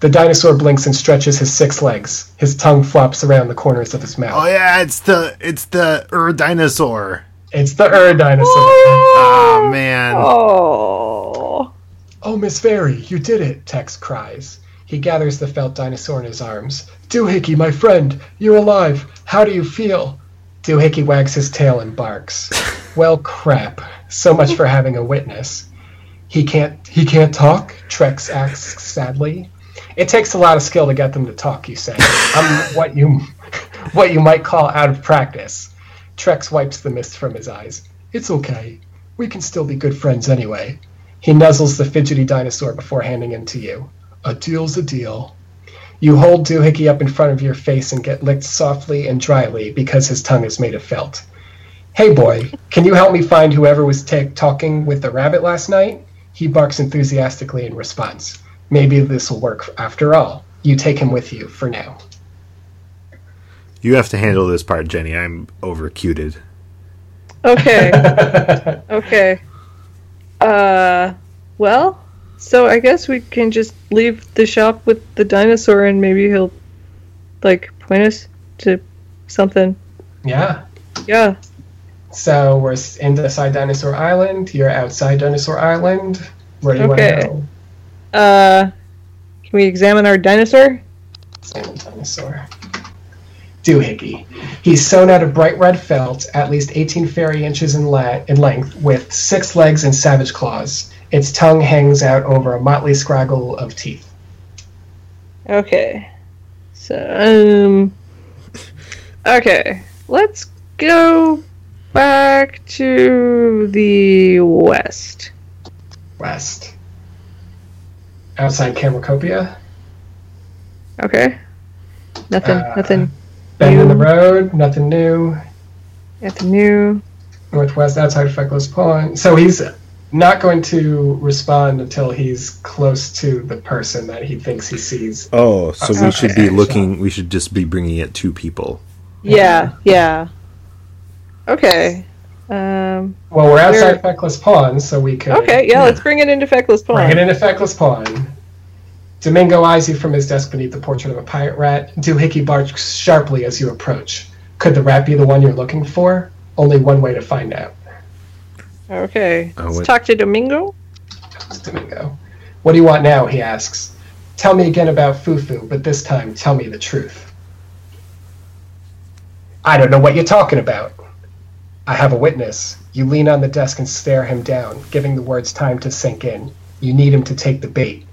The dinosaur blinks and stretches his six legs. His tongue flops around the corners of his mouth.
Oh yeah, it's the it's the Ur dinosaur.
It's the Ur dinosaur.
Oh man.
Oh.
Oh, Miss Fairy, you did it, Trex cries. He gathers the felt dinosaur in his arms. Doohickey, my friend, you're alive. How do you feel? Doohickey wags his tail and barks. well, crap. So much for having a witness. He can't he can't talk? Trex asks sadly. It takes a lot of skill to get them to talk, you say. I'm what you what you might call out of practice. Trex wipes the mist from his eyes. It's okay. We can still be good friends anyway. He nuzzles the fidgety dinosaur before handing him to you. A deal's a deal. You hold Doohickey up in front of your face and get licked softly and dryly because his tongue is made of felt. Hey boy, can you help me find whoever was ta- talking with the rabbit last night? He barks enthusiastically in response. Maybe this will work after all. You take him with you for now.
You have to handle this part, Jenny. I'm overcuted.
Okay. okay. Uh, well, so I guess we can just leave the shop with the dinosaur and maybe he'll, like, point us to something.
Yeah.
Yeah.
So we're s- inside Dinosaur Island. You're outside Dinosaur Island. Where do you
Okay.
want to go?
Uh, can we examine our dinosaur?
Dinosaur. Doohickey. He's sewn out of bright red felt, at least 18 fairy inches in, la- in length, with six legs and savage claws. Its tongue hangs out over a motley scraggle of teeth.
Okay. So, um. Okay. Let's go back to the west.
West. Outside Camercopia.
Okay. Nothing,
Uh,
nothing,
Bend in the road, nothing new.
nothing new.
Northwest outside Feckless Pawn. So he's not going to respond until he's close to the person that he thinks he sees.
Oh, so we should be looking. We should just be bringing it to people.
Yeah, yeah. Okay. Um.
Well, we're outside
Where-
Feckless Pawn, so we could
Okay. Yeah. Let's bring it into Feckless
bring
Pawn.
it into Feckless Pawn. Domingo eyes you from his desk beneath the portrait of a pirate rat. Doohickey barks sharply as you approach. Could the rat be the one you're looking for? Only one way to find out.
Okay.
Oh,
Let's talk to Domingo.
It's Domingo. What do you want now? He asks. Tell me again about Foo Foo, but this time tell me the truth. I don't know what you're talking about. I have a witness. You lean on the desk and stare him down, giving the words time to sink in. You need him to take the bait.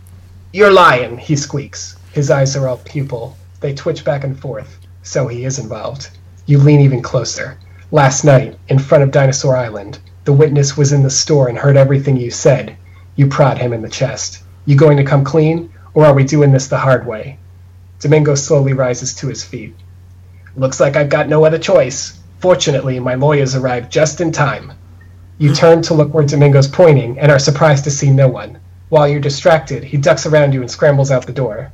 You're lying, he squeaks. His eyes are all pupil. They twitch back and forth. So he is involved. You lean even closer. Last night, in front of Dinosaur Island, the witness was in the store and heard everything you said. You prod him in the chest. You going to come clean, or are we doing this the hard way? Domingo slowly rises to his feet. Looks like I've got no other choice. Fortunately, my lawyers arrived just in time. You turn to look where Domingo's pointing and are surprised to see no one. While you're distracted, he ducks around you and scrambles out the door.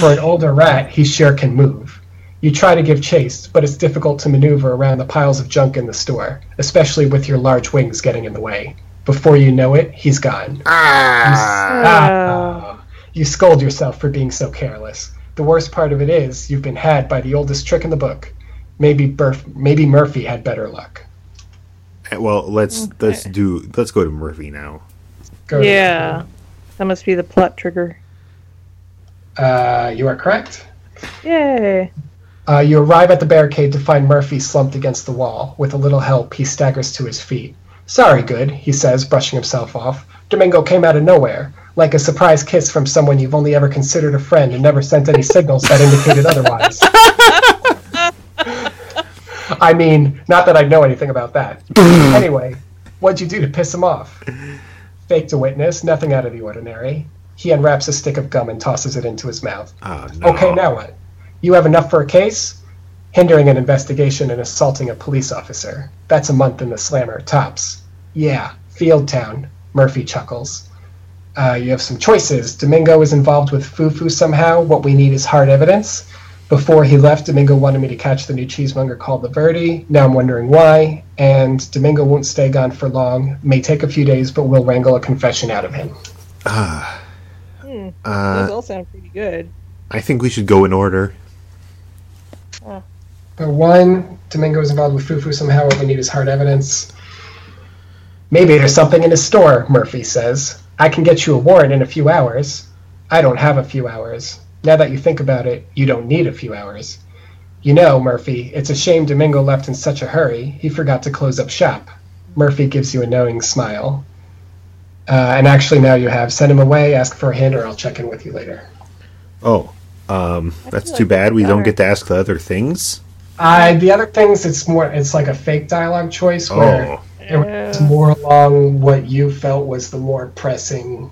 For an older rat, he sure can move. You try to give chase, but it's difficult to maneuver around the piles of junk in the store, especially with your large wings getting in the way. Before you know it, he's gone. Ah, you scold yourself for being so careless. The worst part of it is you've been had by the oldest trick in the book. Maybe Burf- maybe Murphy had better luck.
Eh, Well, let's let's do. Let's go to Murphy now.
Go
Yeah. That must be the plot trigger.
Uh, you are correct.
Yay.
Uh, you arrive at the barricade to find Murphy slumped against the wall. With a little help, he staggers to his feet. Sorry, good, he says, brushing himself off. Domingo came out of nowhere, like a surprise kiss from someone you've only ever considered a friend and never sent any signals that indicated otherwise. I mean, not that I know anything about that. anyway, what'd you do to piss him off? Faked a witness, nothing out of the ordinary. He unwraps a stick of gum and tosses it into his mouth.
Oh, no.
Okay, now what? You have enough for a case? Hindering an investigation and assaulting a police officer. That's a month in the slammer, tops. Yeah, Field Town. Murphy chuckles. Uh, you have some choices. Domingo is involved with Foo Foo somehow. What we need is hard evidence. Before he left, Domingo wanted me to catch the new cheesemonger called the Verde. Now I'm wondering why. And Domingo won't stay gone for long. May take a few days, but we'll wrangle a confession out of him.
Ah.
Hmm.
Uh,
Those all sound pretty good.
I think we should go in order.
But one, Domingo is involved with Foo Foo somehow. What we need is hard evidence. Maybe there's something in his store, Murphy says. I can get you a warrant in a few hours. I don't have a few hours. Now that you think about it, you don't need a few hours. You know, Murphy, it's a shame Domingo left in such a hurry. He forgot to close up shop. Murphy gives you a knowing smile. Uh, and actually, now you have send him away, ask for a hint, or I'll check in with you later.
Oh, um, that's too
like
bad. We don't get to ask the other things.
Uh, the other things, it's more, it's like a fake dialogue choice where
Oh,
It was more along what you felt was the more pressing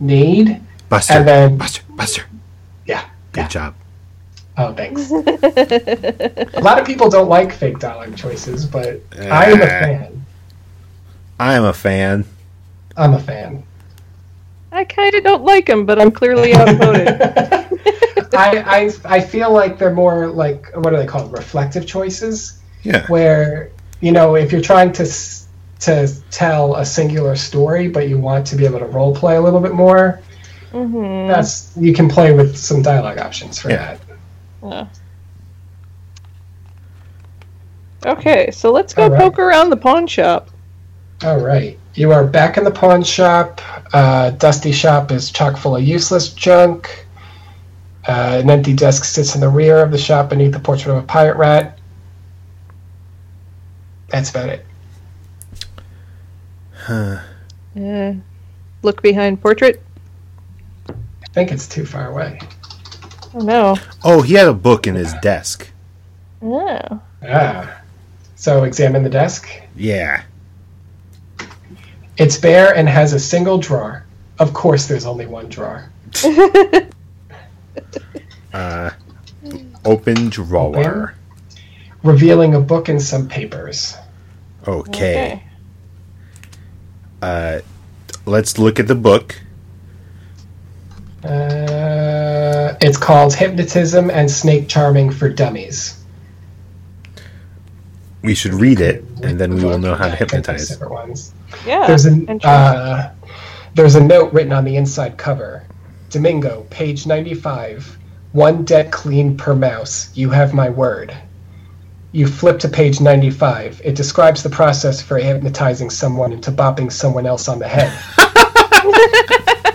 need.
Buster,
And then-
Buster, Buster.
Yeah.
Good
yeah.
job.
Oh, thanks. a lot of people don't like fake dialogue choices, but I am a
Uh,
fan.
I am a fan.
I'm a fan.
I kind of don't like them, but I'm clearly outvoted.
I, I I feel like they're more like what are they called? Reflective choices,
Yeah.
where you know if you're trying to to tell a singular story, but you want to be able to role play a little bit more.
Hmm
That's you can play with some dialogue options for
Yeah.
that.
Yeah. Okay, so let's go
All right.
poke around the pawn shop.
All right. You are back in the pawn shop. Uh, dusty shop is chock full of useless junk. Uh, an empty desk sits in the rear of the shop beneath the portrait of a pirate rat. That's about it. Huh.
Uh, look behind portrait.
I think it's too far away.
Oh no.
Oh, he had a book in his desk.
Oh.
Ah. So examine the desk.
Yeah.
It's bare and has a single drawer. Of course, there's only one drawer.
Uh, open drawer.
Revealing a book and some papers.
Okay. Uh, let's look at the book.
Uh, it's called Hypnotism and Snake Charming for Dummies.
We should read it, and then we will know how to
Yeah, I think they're
hypnotize.
Separate.
Yeah.
There's an uh, there's a note written on the inside cover. Domingo, page 95. One debt clean per mouse. You have my word. You flip to page 95. It describes the process for hypnotizing someone into bopping someone else on the head.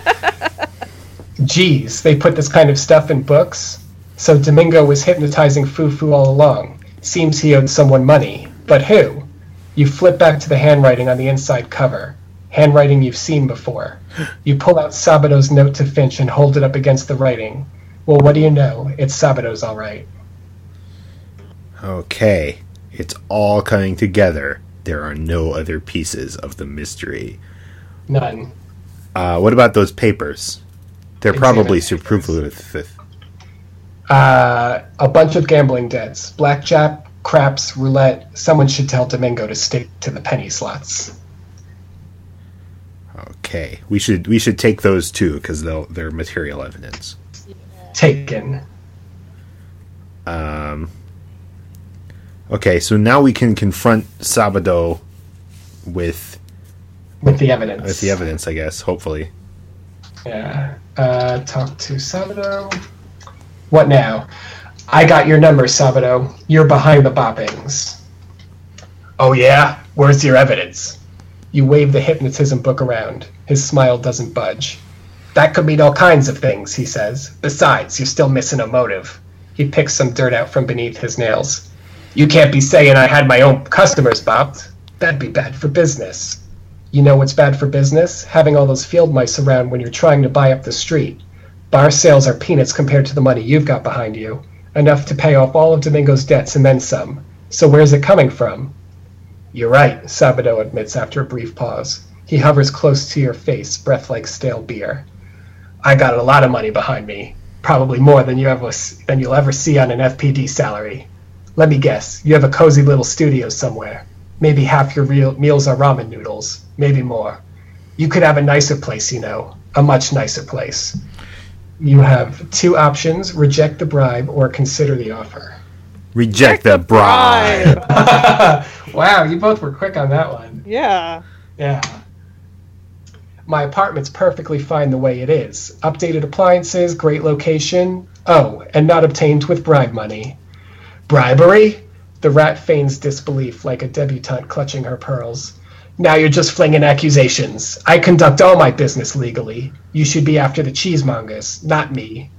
Geez, they put this kind of stuff in books? So Domingo was hypnotizing Foo Foo all along. Seems he owed someone money. But who? You flip back to the handwriting on the inside cover. Handwriting you've seen before. You pull out Sabado's note to Finch and hold it up against the writing. Well, what do you know? It's Sabado's all right.
Okay. It's all coming together. There are no other pieces of the mystery.
None.
Uh, what about those papers? They're probably superfluous.
Uh, a bunch of gambling debts. Blackjack, craps, roulette. Someone should tell Domingo to stick to the penny slots.
Okay, we should we should take those too because they'll they're material evidence.
Taken.
Um. Okay, so now we can confront Sabado with
With the evidence.
with the evidence, I guess. Hopefully,
Yeah. Uh, talk to Sabado. What now? I got your number, Sabado. You're behind the boppings. Oh, yeah? Where's your evidence? You wave the hypnotism book around. His smile doesn't budge. That could mean all kinds of things, he says. Besides, you're still missing a motive. He picks some dirt out from beneath his nails. You can't be saying I had my own customers bopped. That'd be bad for business. You know what's bad for business? Having all those field mice around when you're trying to buy up the street. Bar sales are peanuts compared to the money you've got behind you. Enough to pay off all of Domingo's debts and then some. So where's it coming from? You're right, Sabato admits after a brief pause. He hovers close to your face, breath like stale beer. I got a lot of money behind me, probably more than you ever than you'll ever see on an FPD salary. Let me guess, you have a cozy little studio somewhere. Maybe half your real meals are ramen noodles, maybe more. You could have a nicer place, you know, a much nicer place. You have two options: reject the bribe or consider the offer.
Reject the bribe.
wow, you both were quick on that one.
Yeah.
Yeah. My apartment's perfectly fine the way it is. Updated appliances, great location. Oh, and not obtained with bribe money. Bribery? The rat feigns disbelief like a debutante clutching her pearls. Now you're just flinging accusations. I conduct all my business legally. You should be after the cheesemongers, not me.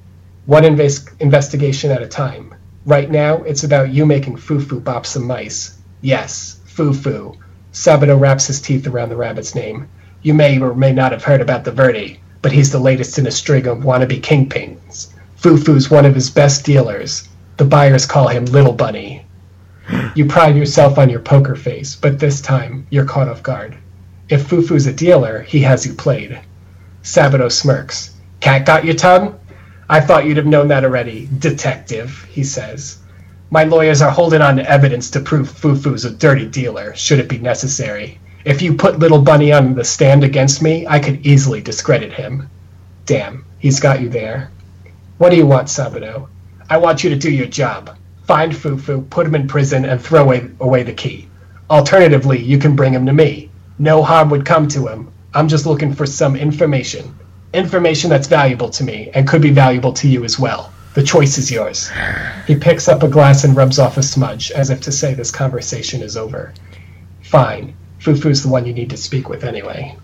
One inves- investigation at a time. Right now, it's about you making Foo Foo bop some mice. Yes, Foo Foo. Sabato wraps his teeth around the rabbit's name. You may or may not have heard about the Verde, but he's the latest in a string of wannabe kingpins. Foo Foo's one of his best dealers. The buyers call him Little Bunny. You pride yourself on your poker face, but this time you're caught off guard. If Foo Foo's a dealer, he has you played. Sabato smirks. Cat got your tongue? I thought you'd have known that already, detective, he says. My lawyers are holding on to evidence to prove Foo Foo's a dirty dealer, should it be necessary. If you put Little Bunny on the stand against me, I could easily discredit him. Damn, he's got you there. What do you want, Sabato? I want you to do your job. Find Foo Foo, put him in prison, and throw away, away the key. Alternatively, you can bring him to me. No harm would come to him. I'm just looking for some information. Information that's valuable to me and could be valuable to you as well. The choice is yours. He picks up a glass and rubs off a smudge, as if to say this conversation is over. Fine. Foo Foo's the one you need to speak with anyway.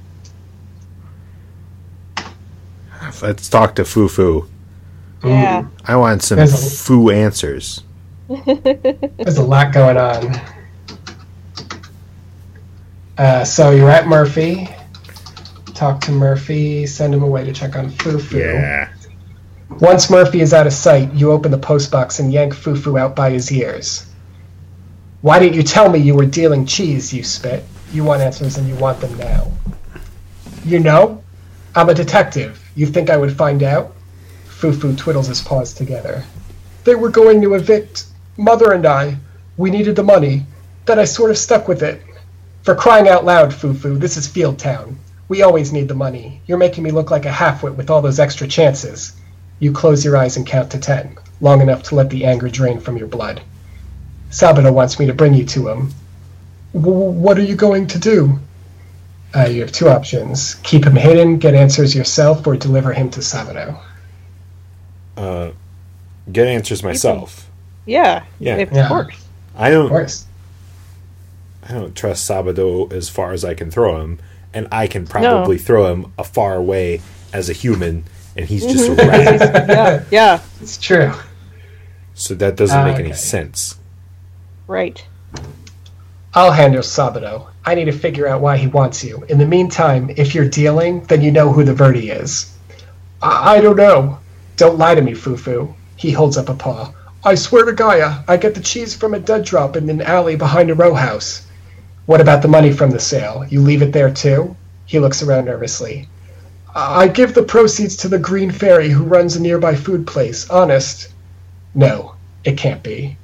Let's talk to Foo Foo.
Yeah.
I want some
There's a-
foo answers.
There's a lot going on. Uh, so you're at Murphy. Talk to Murphy. Send him away to check on Foo Foo.
Yeah.
Once Murphy is out of sight, you open the postbox and yank Foo Foo out by his ears. Why didn't you tell me you were dealing cheese, you spit? You want answers and you want them now. You know? I'm a detective. You think I would find out? Foo Foo twiddles his paws together. They were going to evict Mother and I. We needed the money. Then I sort of stuck with it. For crying out loud, Foo Foo, this is Field Town. We always need the money. You're making me look like a halfwit with all those extra chances. You close your eyes and count to ten, long enough to let the anger drain from your blood. Sabato wants me to bring you to him. W- what are you going to do? Uh, you have two options keep him hidden, get answers yourself, or deliver him to Sabato.
Uh, get answers myself.
Yeah.
Yeah.
Of
Yeah.
course.
I don't.
course.
I don't trust Sabado as far as I can throw him, and I can probably throw him a far away as a human, and he's just a rat.
Yeah. Yeah.
It's true.
so that doesn't make any sense.
Right.
I'll handle Sabado. I need to figure out why he wants you. In the meantime, if you're dealing, then you know who the Verde is. I, I don't know. Don't lie to me, Foo Foo. He holds up a paw. I swear to Gaia, I get the cheese from a dead drop in an alley behind a row house. What about the money from the sale? You leave it there too? He looks around nervously. I give the proceeds to the Green Fairy who runs a nearby food place. Honest. No, it can't be.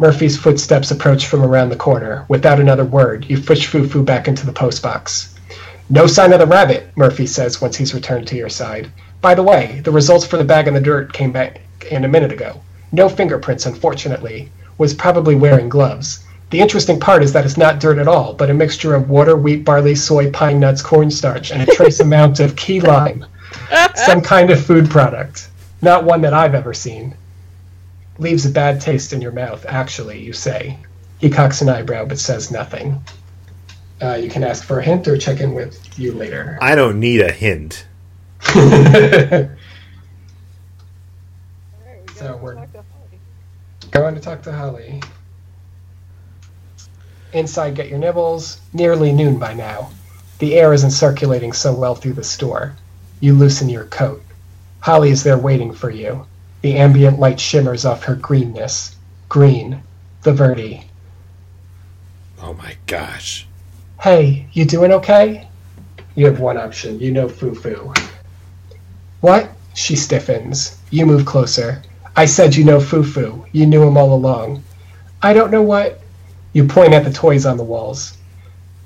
Murphy's footsteps approach from around the corner. Without another word, you push Foo Foo back into the postbox. No sign of the rabbit, Murphy says once he's returned to your side. By the way, the results for the bag in the dirt came back in a minute ago. No fingerprints, unfortunately. Was probably wearing gloves. The interesting part is that it's not dirt at all, but a mixture of water, wheat, barley, soy, pine nuts, cornstarch, and a trace amount of key lime. Some kind of food product. Not one that I've ever seen. Leaves a bad taste in your mouth, actually, you say. He cocks an eyebrow but says nothing. Uh, you can ask for a hint or check in with you later.
I don't need a hint.
So we're going to talk to Holly. Inside, get your nibbles. Nearly noon by now. The air isn't circulating so well through the store. You loosen your coat. Holly is there waiting for you. The ambient light shimmers off her greenness. Green. The Verde.
Oh my gosh.
Hey, you doing okay? You have one option. You know Foo Foo. What? She stiffens. You move closer. I said you know Foo. You knew him all along. I don't know what. You point at the toys on the walls.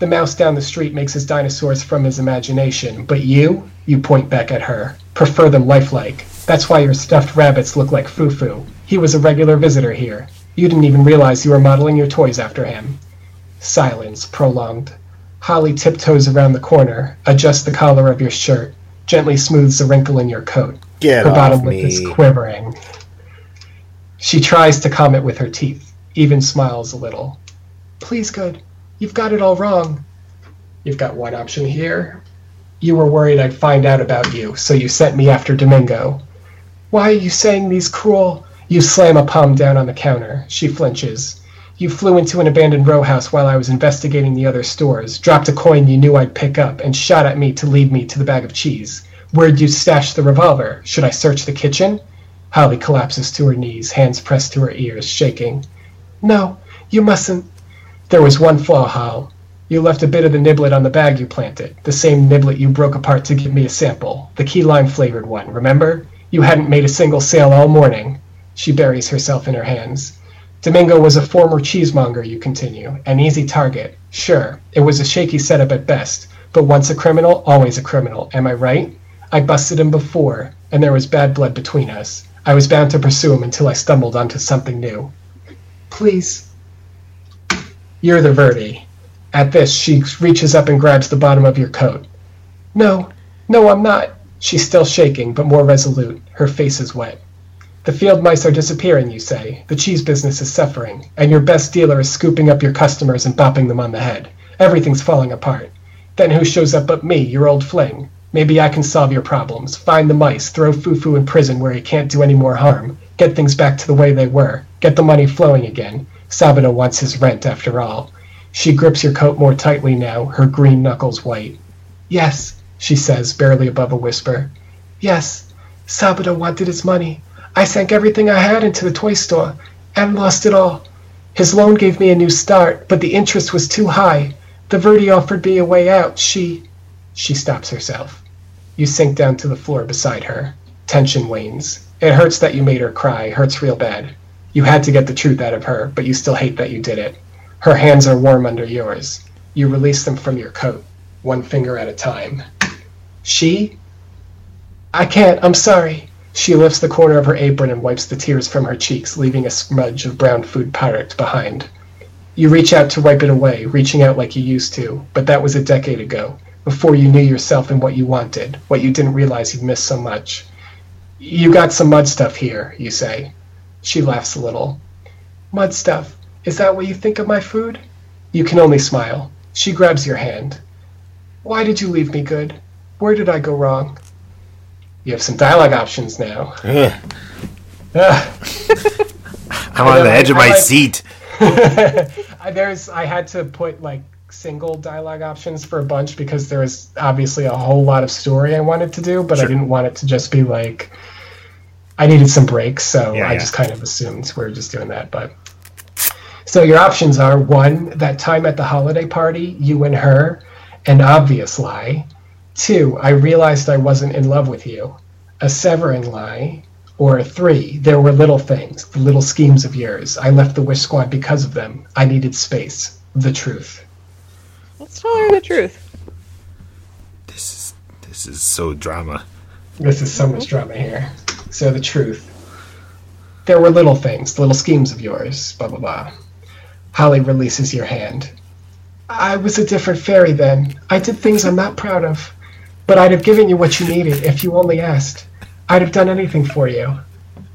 The mouse down the street makes his dinosaurs from his imagination, but you, you point back at her, prefer them lifelike. That's why your stuffed rabbits look like Foo. He was a regular visitor here. You didn't even realize you were modeling your toys after him. Silence, prolonged. Holly tiptoes around the corner, adjusts the collar of your shirt, gently smooths a wrinkle in your coat.
Get
her
off
bottom lip is quivering. She tries to it with her teeth, even smiles a little. Please, good. You've got it all wrong. You've got one option here. You were worried I'd find out about you, so you sent me after Domingo. Why are you saying these cruel? You slam a palm down on the counter. She flinches. You flew into an abandoned row house while I was investigating the other stores, dropped a coin you knew I'd pick up, and shot at me to lead me to the bag of cheese. Where'd you stash the revolver? Should I search the kitchen? Holly collapses to her knees, hands pressed to her ears, shaking. No, you mustn't. There was one flaw, Hal. You left a bit of the niblet on the bag you planted, the same niblet you broke apart to give me a sample, the key lime flavored one, remember? You hadn't made a single sale all morning. She buries herself in her hands. Domingo was a former cheesemonger, you continue, an easy target. Sure, it was a shaky setup at best, but once a criminal, always a criminal, am I right? I busted him before, and there was bad blood between us. I was bound to pursue him until I stumbled onto something new. Please. You're the Verde. At this, she reaches up and grabs the bottom of your coat. No, no, I'm not. She's still shaking, but more resolute. Her face is wet. The field mice are disappearing, you say. The cheese business is suffering, and your best dealer is scooping up your customers and bopping them on the head. Everything's falling apart. Then who shows up but me, your old fling? Maybe I can solve your problems. Find the mice, throw Foo Foo in prison where he can't do any more harm. Get things back to the way they were. Get the money flowing again. Sabado wants his rent, after all. She grips your coat more tightly now, her green knuckles white. Yes, she says, barely above a whisper. Yes, Sabado wanted his money. I sank everything I had into the toy store and lost it all. His loan gave me a new start, but the interest was too high. The Verde offered me a way out. She. She stops herself. You sink down to the floor beside her. Tension wanes. It hurts that you made her cry, hurts real bad. You had to get the truth out of her, but you still hate that you did it. Her hands are warm under yours. You release them from your coat, one finger at a time. She? I can't, I'm sorry. She lifts the corner of her apron and wipes the tears from her cheeks, leaving a smudge of brown food product behind. You reach out to wipe it away, reaching out like you used to, but that was a decade ago, before you knew yourself and what you wanted, what you didn't realize you'd missed so much. You got some mud stuff here, you say. She laughs a little. Mud stuff? Is that what you think of my food? You can only smile. She grabs your hand. Why did you leave me good? Where did I go wrong? You have some dialogue options now.
Ugh.
Ah.
I'm on the edge of my
like-
seat.
I- There's I had to put like single dialogue options for a bunch because there was obviously a whole lot of story I wanted to do, but I didn't want it to just be like I needed some breaks, so
Yeah,
I
yeah.
just kind of assumed we were just doing that. But so your options are one, that time at the holiday party, you and her, an obvious lie. Two, I realized I wasn't in love with you, a severing lie. Or three, there were little things, the little schemes of yours. I left the Wish Squad because of them. I needed space. The truth.
Let's tell her the truth.
This is this is so drama.
This is so much drama here. So the truth. There were little things, little schemes of yours, blah blah blah. Holly releases your hand. I was a different fairy then. I did things I'm not proud of. But I'd have given you what you needed if you only asked. I'd have done anything for you.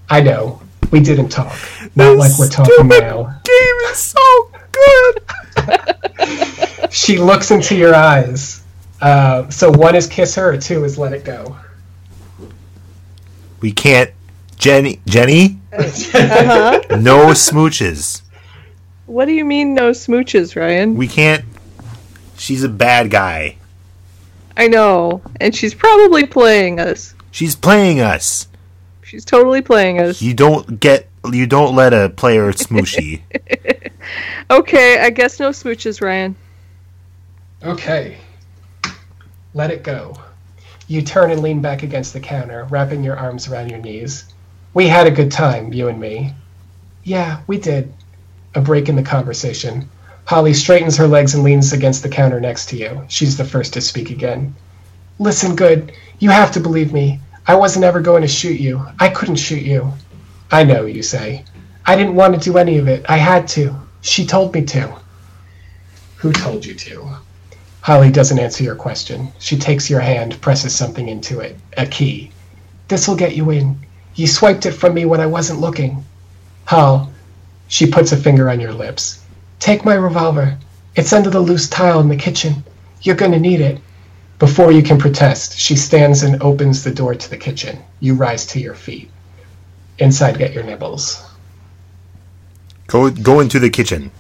I know. We didn't talk. Not like we're talking
Stupid
now.
Game is so good.
she looks into your eyes. Uh, so one is kiss her, two is let it go.
We can't. Jenny, Jenny,
Uh-huh.
no smooches.
What do you mean no smooches, Ryan?
We can't. She's a bad guy.
I know, and she's probably playing us.
She's playing us.
She's totally playing us.
You don't get. You don't let a player smooshy.
Okay, I guess no smooches, Ryan.
Okay. Let it go. You turn and lean back against the counter, wrapping your arms around your knees. We had a good time, you and me. Yeah, we did. A break in the conversation. Holly straightens her legs and leans against the counter next to you. She's the first to speak again. Listen, good. You have to believe me. I wasn't ever going to shoot you. I couldn't shoot you. I know, you say. I didn't want to do any of it. I had to. She told me to. Who told you to? Holly doesn't answer your question. She takes your hand, presses something into it. A key. This'll get you in. You swiped it from me when I wasn't looking. Hal, she puts a finger on your lips. Take my revolver. It's under the loose tile in the kitchen. You're gonna need it. Before you can protest, she stands and opens the door to the kitchen. You rise to your feet. Inside, get your nibbles.
go go into the kitchen.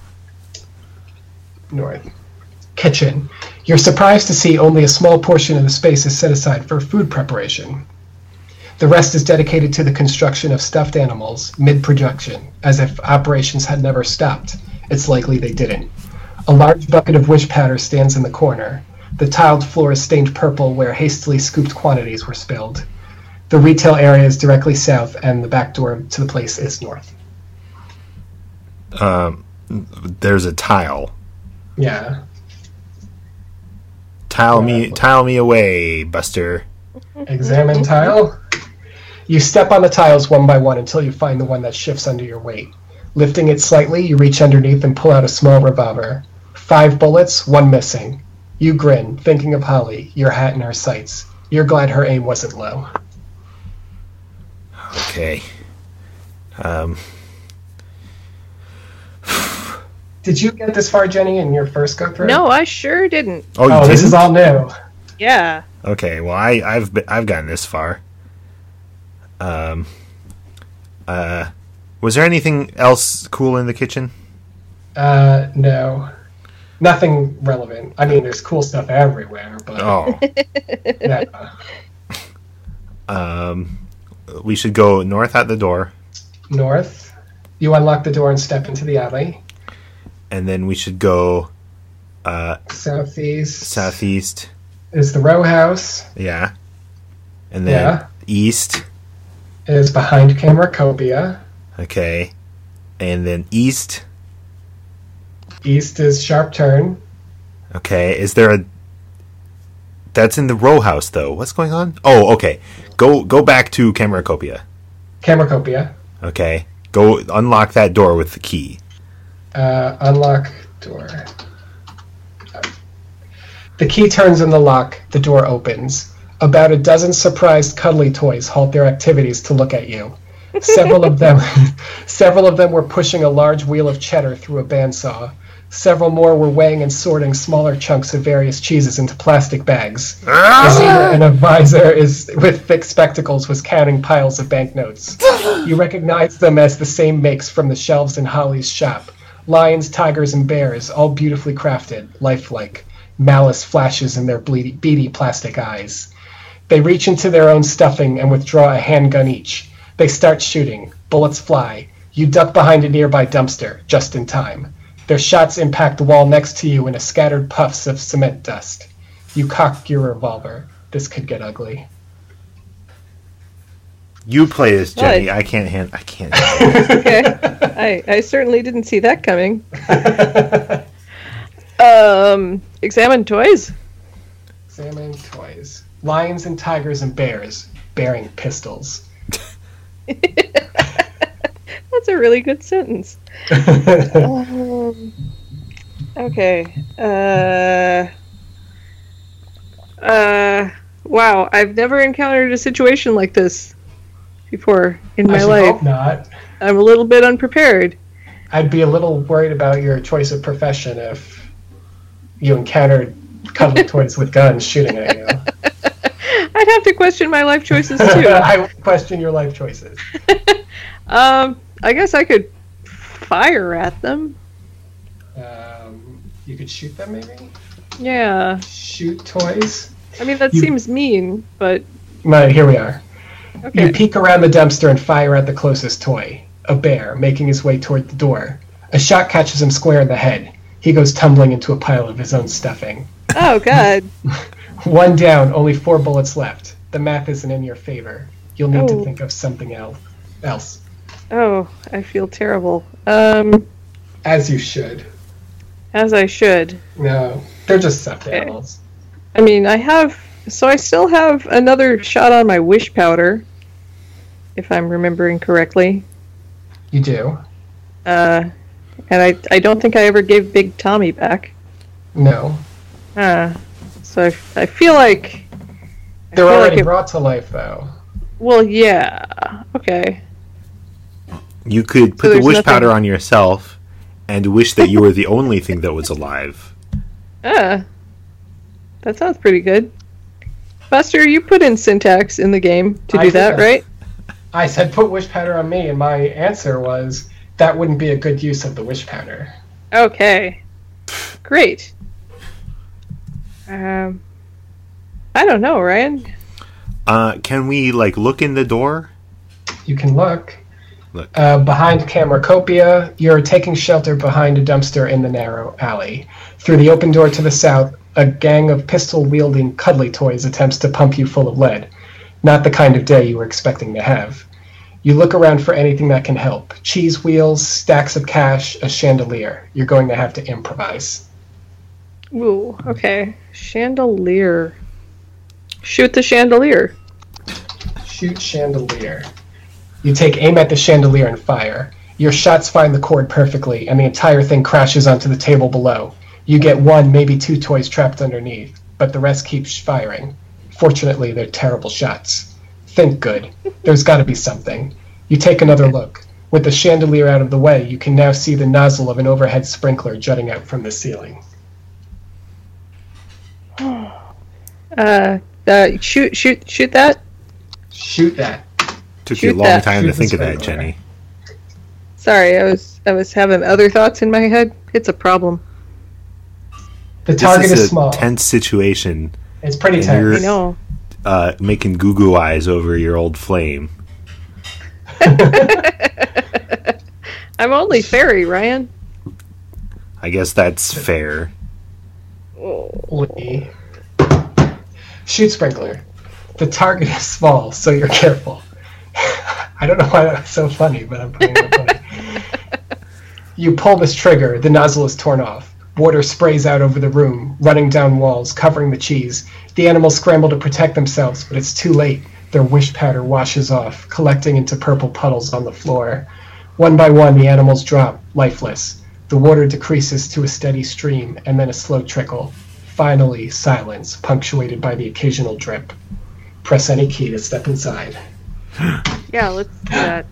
north. Kitchen. You're surprised to see only a small portion of the space is set aside for food preparation. The rest is dedicated to the construction of stuffed animals mid production, as if operations had never stopped. It's likely they didn't. A large bucket of wish powder stands in the corner. The tiled floor is stained purple where hastily scooped quantities were spilled. The retail area is directly south, and the back door to the place is north.
Um, there's a tile.
Yeah.
Tile me, tile me away, Buster.
Examine tile. You step on the tiles one by one until you find the one that shifts under your weight. Lifting it slightly, you reach underneath and pull out a small revolver. Five bullets, one missing. You grin, thinking of Holly, your hat in her sights. You're glad her aim wasn't low.
Okay. Um,
Did you get this far, Jenny, in your first go through?
No, I sure didn't.
oh, you
Oh, this
didn't?
is all new.
Yeah.
Okay, well, I, I've been, I've gotten this far. Um, uh, was there anything else cool in the kitchen?
Uh, no. Nothing relevant. I mean, there's cool stuff everywhere, but
Oh,
yeah.
um, we should go north at the door,
north. You unlock the door and step into the alley.
And then we should go uh,
Southeast.
southeast.
is the row house.
Yeah, and then
Yeah.
east.
Is behind Cameracopia.
Okay, and then east.
East is Sharp Turn.
Okay, is there a? That's in the row house, though. What's going on? Oh, okay. Go go back to Cameracopia.
Cameracopia.
Okay, go unlock that door with the key.
Uh, unlock door. The key turns in the lock. The door opens. About a dozen surprised cuddly toys halt their activities to look at you. Several of them, several of them were pushing a large wheel of cheddar through a bandsaw. Several more were weighing and sorting smaller chunks of various cheeses into plastic bags. An advisor is with thick spectacles, was counting piles of banknotes. You recognize them as the same makes from the shelves in Holly's shop. Lions, tigers, and bears, all beautifully crafted, lifelike. Malice flashes in their bleedy, beady plastic eyes. They reach into their own stuffing and withdraw a handgun each. They start shooting. Bullets fly. You duck behind a nearby dumpster, just in time. Their shots impact the wall next to you in a scattered puffs of cement dust. You cock your revolver. This could get ugly.
You play this, Jenny.
What?
I can't hand. I can't. handle.
Okay. I, I certainly didn't see that coming. um, examine toys.
Examine toys. Lions and tigers and bears bearing pistols.
That's a really good sentence. Um, okay. Uh. Uh. Wow. I've never encountered a situation like this before in my
should
life.
hope not.
I'm a little bit unprepared.
I'd be a little worried about your choice of profession if you encountered cuddly toys with guns shooting at you.
I'd have to question my life choices too.
I would question your life choices.
um, I guess I could fire at them.
Um, you could shoot them, maybe.
Yeah.
Shoot toys.
I mean, that
You-
seems mean, but
Right, here we are.
Okay.
You peek around the dumpster and fire at the closest toy, a bear, making his way toward the door. A shot catches him square in the head. He goes tumbling into a pile of his own stuffing.
Oh God.
One down, only four bullets left. The math isn't in your favor. You'll need
Oh.
to think of something else. Else,
Oh, I feel terrible. Um,
as you should.
as I should.
No, they're just stuffed
Okay.
animals.
I mean, I have. So I still have another shot on my wish powder, if I'm remembering correctly.
You do.
Uh, and I I don't think I ever gave Big Tommy back.
No,
Uh, so I, I feel like. I
they're
feel like
already
it-
brought to life, though.
Well, yeah. Okay.
You could put the wish
nothing-
powder on yourself and wish that you were the only thing that was alive.
Ah, that sounds pretty good. Buster, you put in syntax in the game to do
did
that,
that.
right?
I said put wish powder on me, and my answer was that wouldn't be a good use of the wish powder.
Okay. Great. Um, I don't know, Ryan.
Uh, can we like look in the door?
You can look.
Look.
Uh, behind Cameracopia, you're taking shelter behind a dumpster in the narrow alley. Through the open door to the south, a gang of pistol wielding cuddly toys attempts to pump you full of lead. Not the kind of day you were expecting to have. You look around for anything that can help cheese wheels, stacks of cash, a chandelier. You're going to have to improvise.
Ooh, okay. Chandelier. Shoot the chandelier.
Shoot chandelier. You take aim at the chandelier and fire. Your shots find the cord perfectly, and the entire thing crashes onto the table below. You get one, maybe two toys trapped underneath, but the rest keeps firing. Fortunately, they're terrible shots. Think good. There's got to be something. You take another look. With the chandelier out of the way, you can now see the nozzle of an overhead sprinkler jutting out from the ceiling.
Uh, uh, shoot, shoot, shoot that.
Shoot that.
Took you a long
that.
time
Shoot
to think
the
of that. Jenny.
Sorry, I was I was having other thoughts in my head. It's a problem.
The target
this
is,
is a
small.
tense situation.
It's pretty
and
tense.
you're-
I know.
Uh, making goo goo eyes over your old flame.
I'm only fairy, Ryan.
I guess that's fair.
Lee. Shoot sprinkler. The target is small, so you're careful. I don't know why that was so funny, but I'm putting it funny. You pull this trigger, the nozzle is torn off. Water sprays out over the room, running down walls, covering the cheese. The animals scramble to protect themselves, but it's too late. Their wish powder washes off, collecting into purple puddles on the floor. One by one, the animals drop, lifeless. The water decreases to a steady stream and then a slow trickle. Finally, silence, punctuated by the occasional drip. Press any key to step inside.
Yeah, let's do that.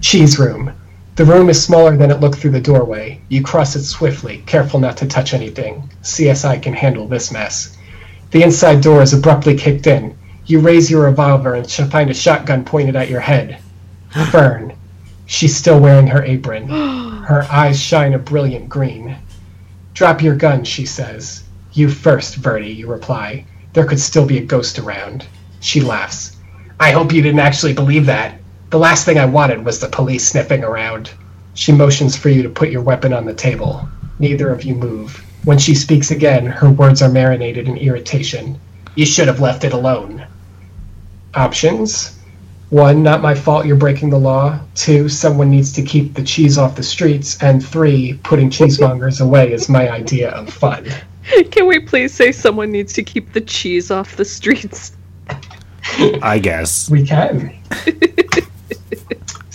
Cheese room. The room is smaller than it looked through the doorway. You cross it swiftly, careful not to touch anything. CSI can handle this mess. The inside door is abruptly kicked in. You raise your revolver and find a shotgun pointed at your head. Fern. She's still wearing her apron. Her eyes shine a brilliant green. Drop your gun, she says. You first, Verde, you reply. There could still be a ghost around. She laughs. I hope you didn't actually believe that. The last thing I wanted was the police sniffing around. She motions for you to put your weapon on the table. Neither of you move. When she speaks again, her words are marinated in irritation. You should have left it alone. Options. One, not my fault you're breaking the law. Two, someone needs to keep the cheese off the streets. And three, putting cheesemongers away is my idea of fun.
Can we please say someone needs to keep the cheese off the streets?
I guess.
We can.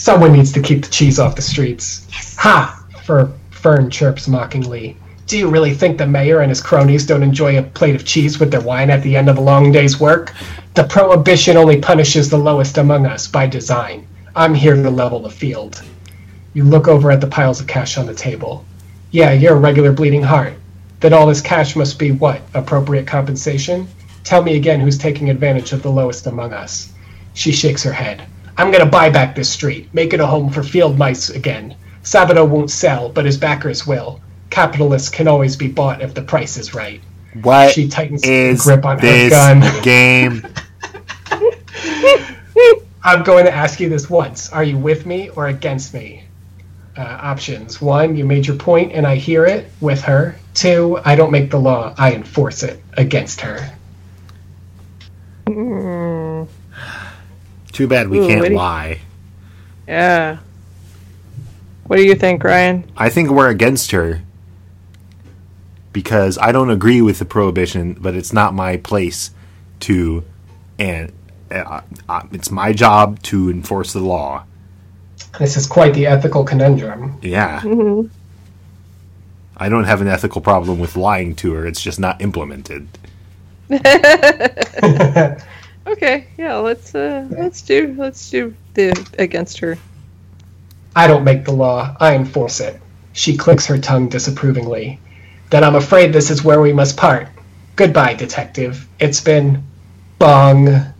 Someone needs to keep the cheese off the streets. Ha! For Fern chirps mockingly. Do you really think the mayor and his cronies don't enjoy a plate of cheese with their wine at the end of a long day's work? The prohibition only punishes the lowest among us by design. I'm here to level the field. You look over at the piles of cash on the table. Yeah, you're a regular bleeding heart. Then all this cash must be what? Appropriate compensation? Tell me again who's taking advantage of the lowest among us. She shakes her head. I'm gonna buy back this street, make it a home for field mice again. Sabato won't sell, but his backers will. Capitalists can always be bought if the price is right.
What
She tightens the
is
grip on her
this
gun.
game?
I'm going to ask you this once. Are you with me or against me? Uh, options. One, you made your point and I hear it with her. Two, I don't make the law, I enforce it against her.
Too bad we
Ooh,
can't
witty.
lie.
Yeah. What do you think, Ryan?
I think we're against her because I don't agree with the prohibition, but it's not my place to, and uh, uh, it's my job to enforce the law.
This is quite the ethical conundrum.
Yeah.
Mm-hmm.
I don't have an ethical problem with lying to her. It's just not implemented.
Okay, yeah, let's uh let's do let's do the against her.
I don't make the law, I enforce it. She clicks her tongue disapprovingly. Then I'm afraid this is where we must part. Goodbye, detective. It's been bong.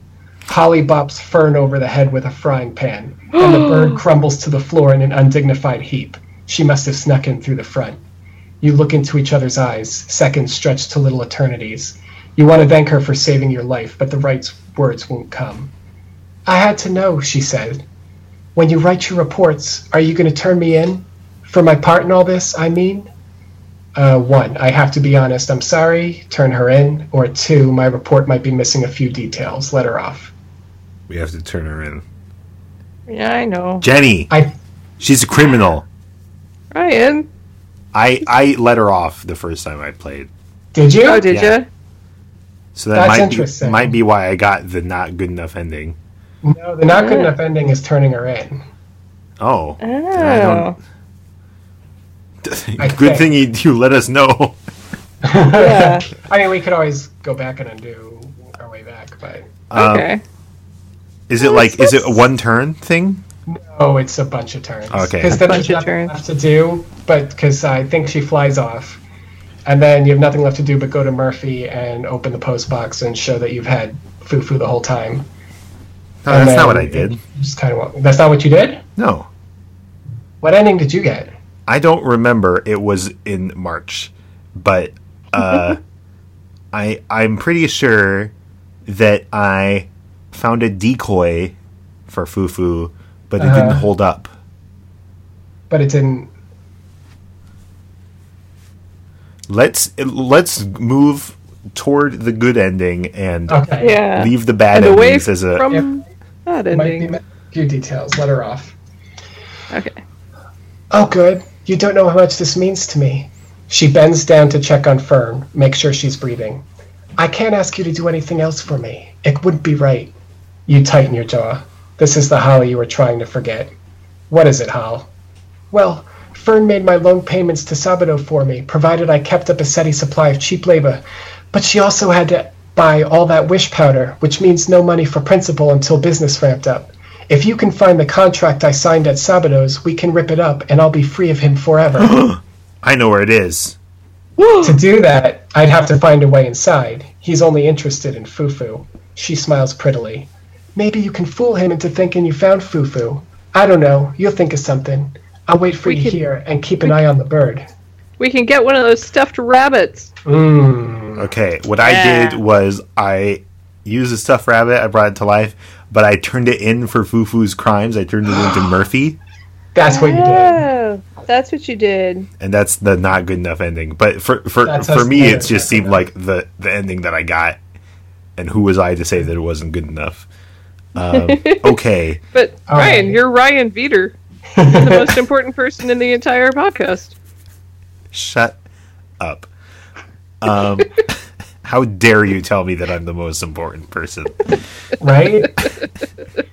Holly bops Fern over the head with a frying pan, and the bird crumbles to the floor in an undignified heap. She must have snuck in through the front. You look into each other's eyes, seconds stretch to little eternities. You want to thank her for saving your life, but the right words won't come. I had to know, she said. When you write your reports, are you going to turn me in? For my part in all this, I mean? Uh, one, I have to be honest, I'm sorry, turn her in. Or two, my report might be missing a few details, let her off.
We have to turn her in.
Yeah, I know.
Jenny,
I
she's a criminal.
Ryan.
I I let her off the first time I played,
did you?
Oh, did
Yeah.
ya?
So that
That's
might
interesting.
be, might be why I got the not good enough ending.
No, the not good enough ending is turning her in.
Oh,
Oh.
don't- good
think.
thing you, you let us know.
Yeah.
I mean, we could always go back and undo our way back, but
Um,
Okay.
Is it like is it a one turn thing?
oh, it's a bunch of turns.
Okay.
because
A
then
bunch
there's
of
nothing
turns.
left to do. But because I think she flies off, and then you have nothing left to do but go to Murphy and open the post box and show that you've had Foo Foo the whole time.
No,
And
that's not what I did.
Just kind of. That's not what you did.
No,
What ending did you get?
I don't remember. It was in March, but uh, I I'm pretty sure that I found a decoy for Foo Foo, but it didn't
Uh-huh.
hold up.
But it didn't.
Let's let's move toward the good ending and
Okay.
Yeah.
leave the bad
and away
endings as a.
from that
Might be
ending.
few details. Let her off.
Okay.
Oh, good. You don't know how much this means to me. She bends down to check on Fern, make sure she's breathing. I can't ask you to do anything else for me. It wouldn't be right. You tighten your jaw. This is the Holly you were trying to forget. What is it, Hal? Well, Fern made my loan payments to Sabato for me, provided I kept up a steady supply of cheap labor. But she also had to buy all that wish powder, which means no money for principal until business ramped up. If you can find the contract I signed at Sabato's, we can rip it up and I'll be free of him forever.
I know where it is.
to do that, I'd have to find a way inside. He's only interested in Foo Foo. She smiles prettily. Maybe you can fool him into thinking you found Foo Foo. I don't know. You'll think of something. I'll wait for
We
you
could-
here and keep an eye on the bird.
We can get one of those stuffed rabbits.
Mmm.
Okay, what I did was I used a stuffed rabbit, I brought it to life, but I turned it in for Foo Foo's crimes. I turned it into Murphy,
That's what you did.
Oh, that's what you did.
and that's the not good enough ending. But for for
That's
for me, it just seemed
that.
like the the ending that I got, and who was I to say that it wasn't good enough? Um, okay,
But Ryan,
right.
you're Ryan Veeder, the most important person in the entire podcast.
shut up. Um, how dare you tell me that I'm the most important person?
Right?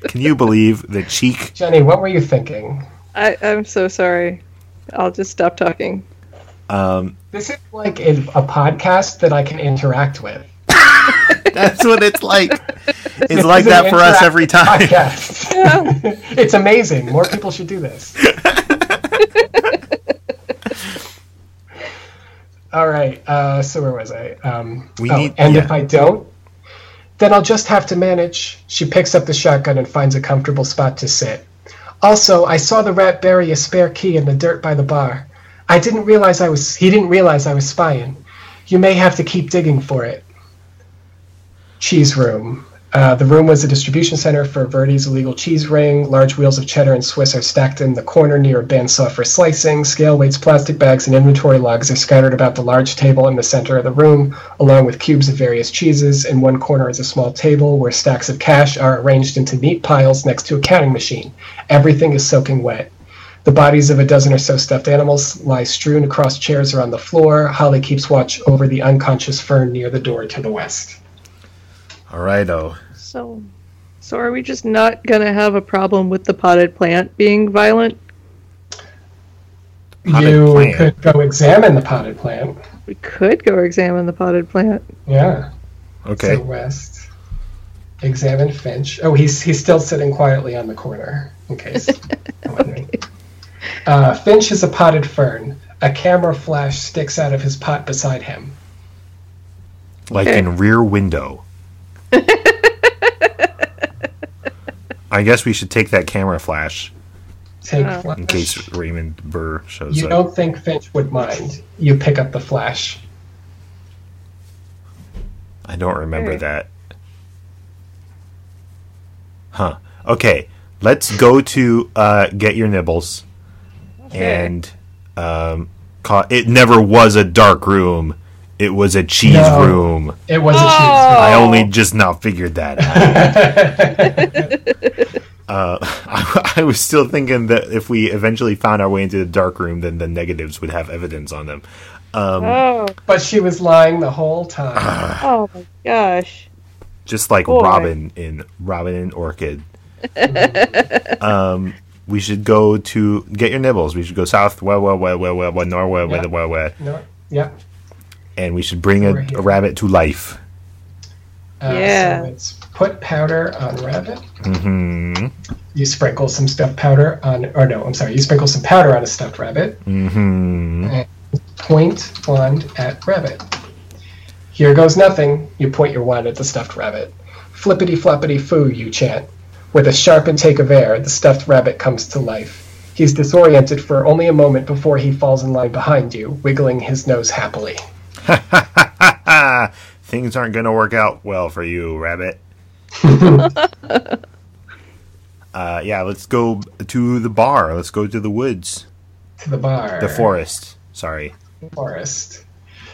Can you believe the Cheek?
Jenny, what were you thinking?
I, I'm so sorry. I'll just stop talking.
Um,
This is like a, a podcast that I can interact with.
that's what it's like. It's like that for us every time.
podcast. it's amazing. More people should do this. All right. Uh, so where was I? Um,
We
oh,
need-
and
yeah.
if I don't, then I'll just have to manage. She picks up the shotgun and finds a comfortable spot to sit. Also, I saw the rat bury a spare key in the dirt by the bar. I didn't realize I was. He didn't realize I was spying. You may have to keep digging for it. Cheese room. Uh, the room was a distribution center for Verde's illegal cheese ring. Large wheels of cheddar and Swiss are stacked in the corner near a bandsaw for slicing. Scale weights, plastic bags, and inventory logs are scattered about the large table in the center of the room, along with cubes of various cheeses. In one corner is a small table where stacks of cash are arranged into neat piles next to a counting machine. Everything is soaking wet. The bodies of a dozen or so stuffed animals lie strewn across chairs or on the floor. Holly keeps watch over the unconscious fern near the door to the west.
All righto.
So, so are we just not gonna have a problem with the potted plant being violent?
Potted
you
plant.
could go examine the potted plant.
We could go examine the potted plant.
Yeah.
Okay.
To the west. Examine Finch. Oh, he's he's still sitting quietly on the corner. In case. you're wondering. uh, Finch is a potted fern. A camera flash sticks out of his pot beside him.
Like
Okay.
in Rear Window. I guess we should take that camera flash
Take
Oh.
flash.
in case Raymond Burr shows
You
up.
You don't think Finch would mind. You pick up the flash.
I don't remember
Okay.
that. Huh. Okay. Let's go to uh, get your nibbles. Okay. And um, ca- it never was a dark room. It was a cheese
No.
room.
It was a
I
Oh.
only just now figured that out. uh, I, I was still thinking that if we eventually found our way into the dark room, then the negatives would have evidence on them. Um,
Oh,
But she was lying the whole time.
oh my gosh.
just like
Boy.
Robin in Robin and Orchid. um, we should go to get your nibbles. We should go south, well, well, well, well, well, well, north, well, well,
Yeah.
well, well,
no, yeah.
And we should bring a, a rabbit to life.
Uh,
Yeah.
So it's put powder on rabbit.
Mm-hmm.
You sprinkle some stuffed powder on, or no, I'm sorry, you sprinkle some powder on a stuffed rabbit.
Mm-hmm.
And Point wand at rabbit. Here goes nothing. You point your wand at the stuffed rabbit. Flippity floppity foo, you chant. With a sharp intake of air, the stuffed rabbit comes to life. He's disoriented for only a moment before he falls in line behind you, wiggling his nose happily.
Things aren't going to work out well for you, rabbit. uh, yeah, let's go to the bar. Let's go to the woods,
To the bar.
the forest. Sorry.
forest.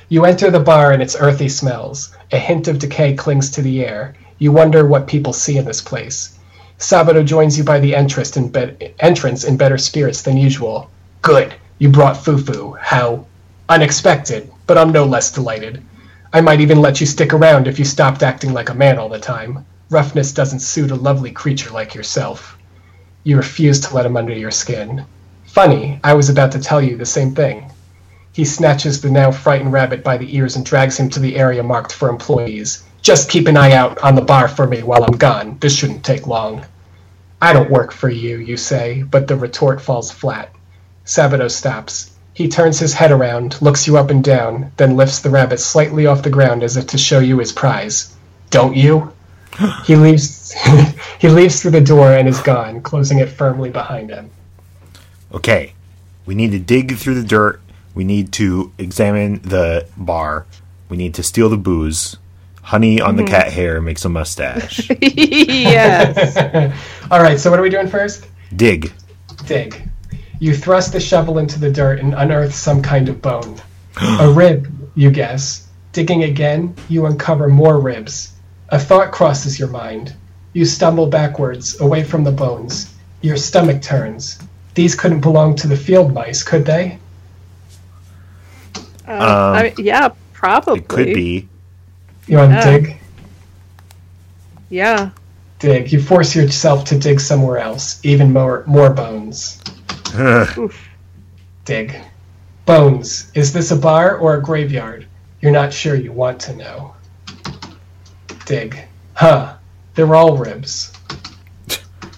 You enter the bar and its earthy smells. A hint of decay clings to the air. You wonder what people see in this place. Sabato joins you by the entrance in, be- entrance in better spirits than usual. Good. You brought Foo Foo. How? Unexpected, but I'm no less delighted. I might even let you stick around if you stopped acting like a man all the time. Roughness doesn't suit a lovely creature like yourself. You refuse to let him under your skin. Funny, I was about to tell you the same thing. He snatches the now frightened rabbit by the ears and drags him to the area marked for employees. Just keep an eye out on the bar for me while I'm gone. This shouldn't take long. I don't work for you, you say, but the retort falls flat. Sabato stops. He turns his head around, looks you up and down, then lifts the rabbit slightly off the ground as if to show you his prize. Don't you? he leaves he leaves through the door and is gone, closing it firmly behind him.
Okay. We need to dig through the dirt. We need to examine the bar. We need to steal the booze. Honey on the mm-hmm. cat hair makes a mustache.
yes.
All right, so what are we doing first?
dig.
Dig. You thrust the shovel into the dirt and unearth some kind of bone. a rib, you guess. Digging again, you uncover more ribs. A thought crosses your mind. You stumble backwards, away from the bones. Your stomach turns. These couldn't belong to the field mice, could they?
Uh, I mean, yeah, probably.
It could be.
You want to
Yeah.
dig?
Yeah.
Dig. You force yourself to dig somewhere else. Even more, more bones.
Oof.
Dig. Bones. Is this a bar or a graveyard? You're not sure you want to know. Dig. Huh. They're all ribs.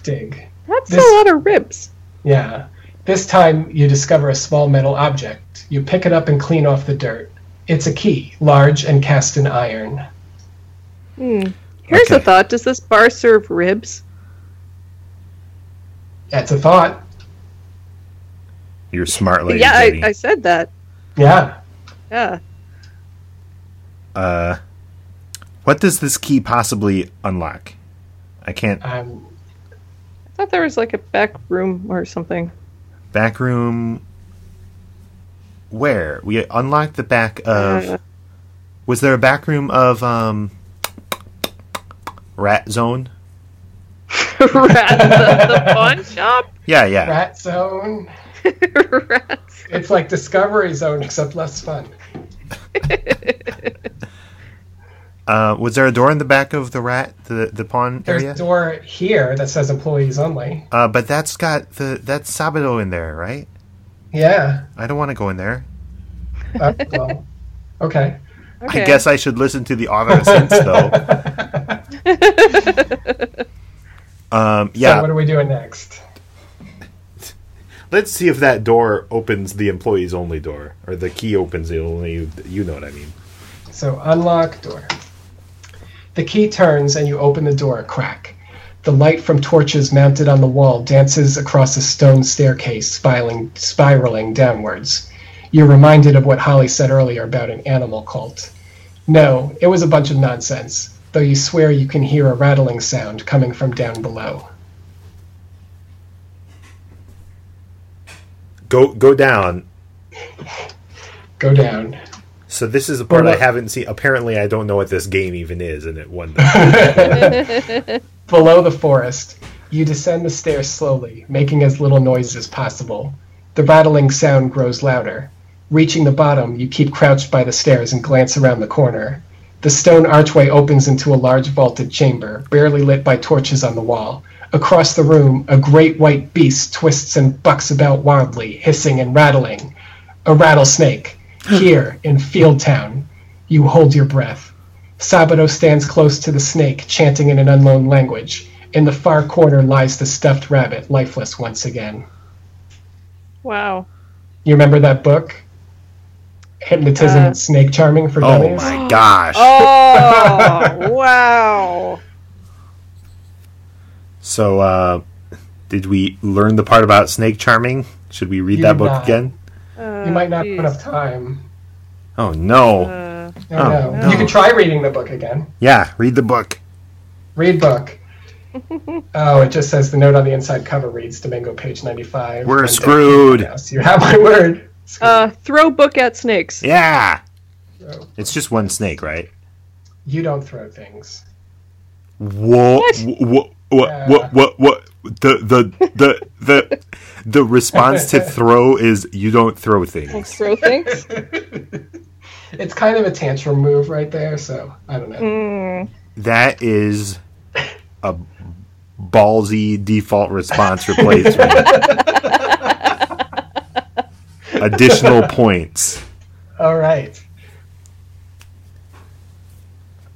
Dig.
That's
This-
a lot of ribs.
Yeah. This time you discover a small metal object. You pick it up and clean off the dirt. It's a key, large and cast in iron.
Hmm. Here's a thought. Does this bar serve ribs?
That's a thought.
You're a smart lady.
yeah, I, I said that.
Yeah.
Yeah.
Uh, what does this key possibly unlock? I can't.
Um,
I thought there was like a back room or something.
Back room. Where we unlocked the back of?
Uh,
was there a back room of um? Rat Zone.
Rat the, the pawn shop?
Yeah, yeah.
Rat Zone.
Rats.
It's like Discovery Zone, except less fun.
Uh, was there a door in the back of the rat the the pawn
There's
area?
a door here that says employees only.
Uh, but that's got the that's Sabato in there, right?
Yeah.
I don't want to go in there.
Uh, well, okay.
Okay.
I guess I should listen to the auto sense though. Um,
So
yeah,
what are we doing next?
Let's see if that door opens the employees only door, or the key opens the only. You know what I mean?
So unlock door. The key turns and you open the door a crack. The light from torches mounted on the wall dances across a stone staircase, spiraling, spiraling downwards. You're reminded of what Holly said earlier about an animal cult. No, it was a bunch of nonsense, though you swear you can hear a rattling sound coming from down below.
Go go down.
Go down.
So this is the part
Well,
I haven't seen. Apparently, I don't know what this game even is, and it won.
Below the forest, you descend the stairs slowly, making as little noise as possible. The rattling sound grows louder. Reaching the bottom, you keep crouched by the stairs and glance around the corner. The stone archway opens into a large vaulted chamber, barely lit by torches on the wall. Across the room, a great white beast twists and bucks about wildly, hissing and rattling. A rattlesnake. Here, in Fieldtown, you hold your breath. Sabato stands close to the snake, chanting in an unknown language. In the far corner lies the stuffed rabbit, lifeless once again.
Wow.
You remember that book? Hypnotism
Uh,
and Snake Charming for
oh
Dummies?
my gosh!
Oh, wow.
So, uh, did we learn the part about snake charming? Should we read
You
that book
not.
again?
Uh,
You might not
geez.
have enough time.
Oh no!
Uh,
Oh, no.
no.
You can try reading the book again.
yeah, read the book.
Read book. oh, it just says the note on the inside cover reads Domingo, page 95.
We're screwed.
Yes, you have my word.
uh, throw book at snakes.
Yeah,
So,
it's just one snake, right?
you don't throw things.
Whoa! What? What? What? What? What? The the the the the response to throw is you don't throw things.
Throw things.
It's kind of a tantrum move right there, so I don't know.
Mm.
That is a ballsy default response replacement. Additional points.
All right.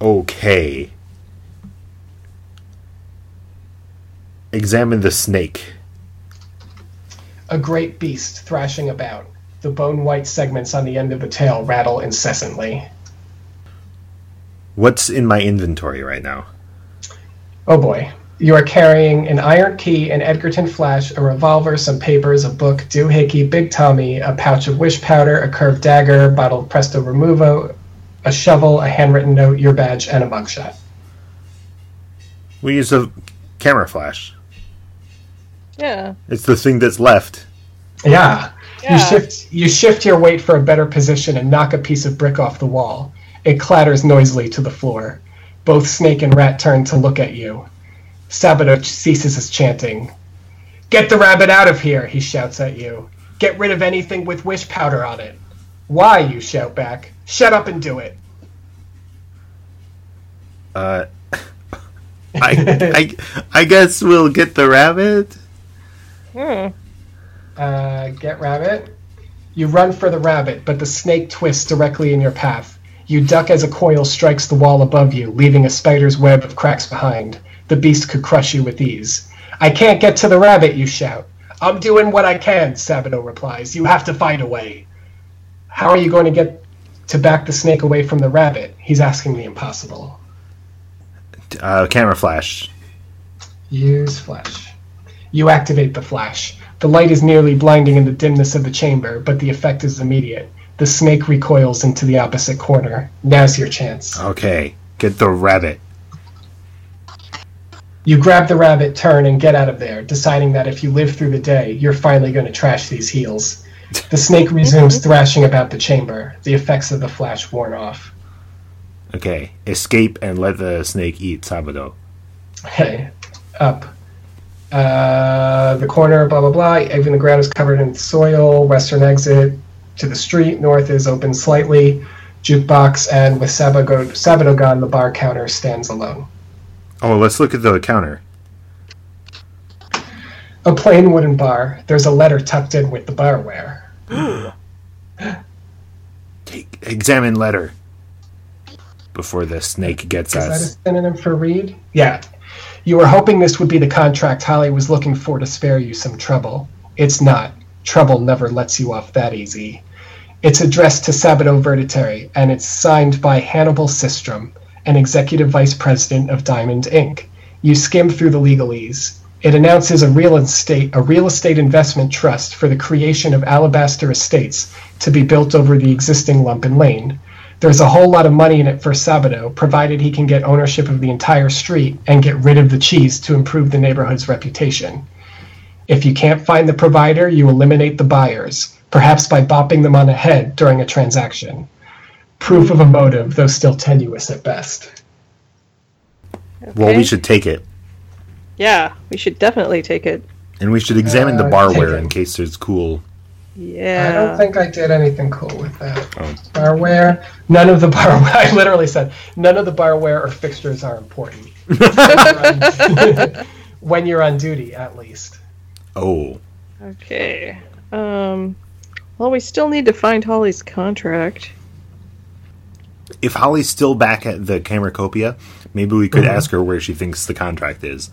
Okay. Examine the snake.
A great beast thrashing about. The bone white segments on the end of the tail rattle incessantly.
What's in my inventory right now?
Oh boy. You are carrying an iron key, an Edgerton flash, a revolver, some papers, a book, doohickey, Big Tommy, a pouch of wish powder, a curved dagger, bottle of Presto Removo, a shovel, a handwritten note, your badge, and a mugshot.
We use a camera flash.
Yeah.
It's the thing that's left.
Yeah. You shift you shift your weight for a better position and knock a piece of brick off the wall. It clatters noisily to the floor. Both Snake and Rat turn to look at you. Sabato ceases his chanting. Get the rabbit out of here, he shouts at you. Get rid of anything with wish powder on it. Why, you shout back. Shut up and do it.
Uh, I, I, I guess we'll get the rabbit.
Hmm.
Uh, get rabbit. You run for the rabbit, but the snake twists directly in your path. You duck as a coil strikes the wall above you, leaving a spider's web of cracks behind. The beast could crush you with ease. I can't get to the rabbit, you shout. I'm doing what I can, Sabato replies. You have to find a way. How are you going to get To back the snake away from the rabbit, he's asking the impossible.
Uh, camera flash.
Use flash. You activate the flash. The light is nearly blinding in the dimness of the chamber, but the effect is immediate. The snake recoils into the opposite corner. Now's your chance.
Okay, get the rabbit.
You grab the rabbit, turn, and get out of there, deciding that if you live through the day, you're finally going to trash these heels. The snake resumes thrashing about the chamber. The effects of the flash worn off.
Okay, escape and let the snake eat Sabato.
Okay, up. Uh, the corner, blah blah blah. Even the ground is covered in soil. Western exit to the street. North is open slightly. Jukebox and with Sabago, Sabato gone, the bar counter stands alone.
Oh, let's look at the counter.
A plain wooden bar. There's a letter tucked in with the barware.
Take, examine letter before the snake gets
Is that a
us.
synonym for read? Yeah. You were hoping this would be the contract Holly was looking for to spare you some trouble. It's not. Trouble never lets you off that easy. It's addressed to Sabato Verditeri, and it's signed by Hannibal Sistrom, an executive vice president of Diamond Inc. You skim through the legalese. It announces a real estate a real estate investment trust for the creation of Alabaster Estates to be built over the existing Lumpen Lane. There's a whole lot of money in it for Sabato, provided he can get ownership of the entire street and get rid of the cheese to improve the neighborhood's reputation. If you can't find the provider, you eliminate the buyers, perhaps by bopping them on the head during a transaction. Proof of a motive, though still tenuous at best.
Well, we should take it,
Yeah, we should definitely take it.
and we should examine the
Uh,
barware in case there's cool.
Yeah.
I don't think I did anything cool with that.
Oh.
Barware, none of the barware, I literally said, none of the barware or fixtures are important. when you're on duty, at least.
Oh,
Okay. Um. Well, we still need to find Holly's contract.
if Holly's still back at the Cameracopia, maybe we could
Mhm.
ask her where she thinks the contract is.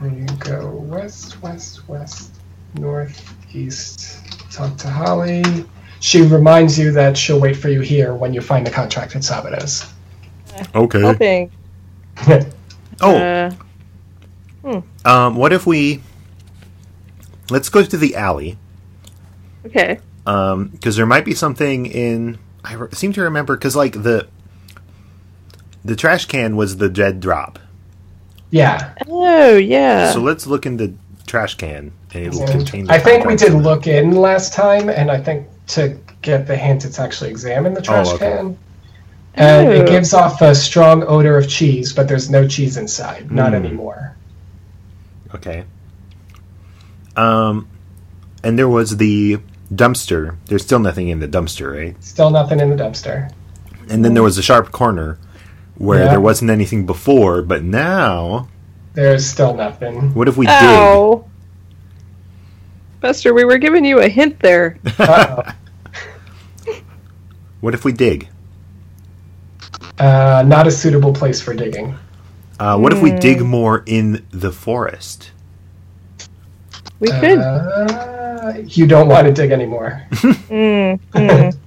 You go west, west, west, north, east. Talk to Holly. She reminds you that she'll wait for you here when you find the contract at Sabato's.
Okay.
Hoping.
Oh,
Uh,
um, what if we? Let's go to the alley.
okay.
Um, because there might be something in. I re- seem to remember because like the the trash can was the dead drop.
yeah.
Oh yeah.
So let's look in the trash can, and it'll contain. The
I think we did look in last time, and I think to get the hint, it's actually examine the trash
Oh, okay.
can. And
Oh.
it gives off a strong odor of cheese, but there's no cheese inside. Not
Hmm.
anymore.
Okay. Um, and there was the dumpster. There's still nothing in the dumpster, right?
Still nothing in the dumpster.
And then there was a sharp corner where
Yeah.
there wasn't anything before, but now,
There's still nothing.
what if we dig?
Ow. Buster, we were giving you a hint there.
What if we dig?
uh, not a suitable place for digging.
Uh, what if we dig more in the forest?
We could.
Uh, you don't want to dig anymore.
Mm, mm.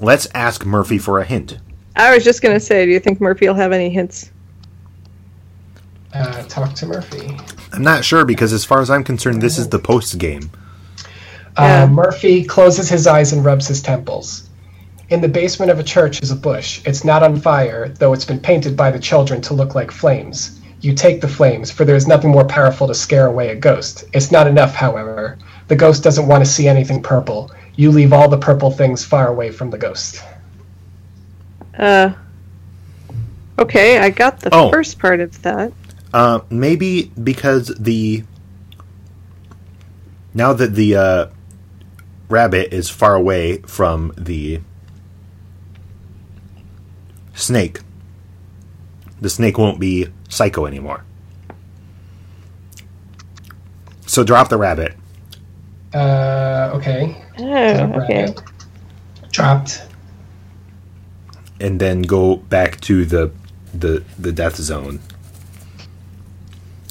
Let's ask Murphy for a hint.
I was just gonna say, do you think Murphy will have any hints?
Uh, talk to Murphy.
I'm not sure because, as far as I'm concerned, this is the post game.
Yeah.
Uh, Murphy closes his eyes and rubs his temples. In the basement of a church is a bush. It's not on fire, though it's been painted by the children to look like flames. You take the flames, for there is nothing more powerful to scare away a ghost. It's not enough, however. The ghost doesn't want to see anything purple. You leave all the purple things far away from the ghost.
Uh. Okay, I got the
Oh.
first part of that.
Uh, maybe because the now that the uh, rabbit is far away from the snake, the snake won't be psycho anymore. So drop the rabbit.
Uh, okay.
Oh, okay.
Rabbit. Dropped.
and then go back to the the the death zone.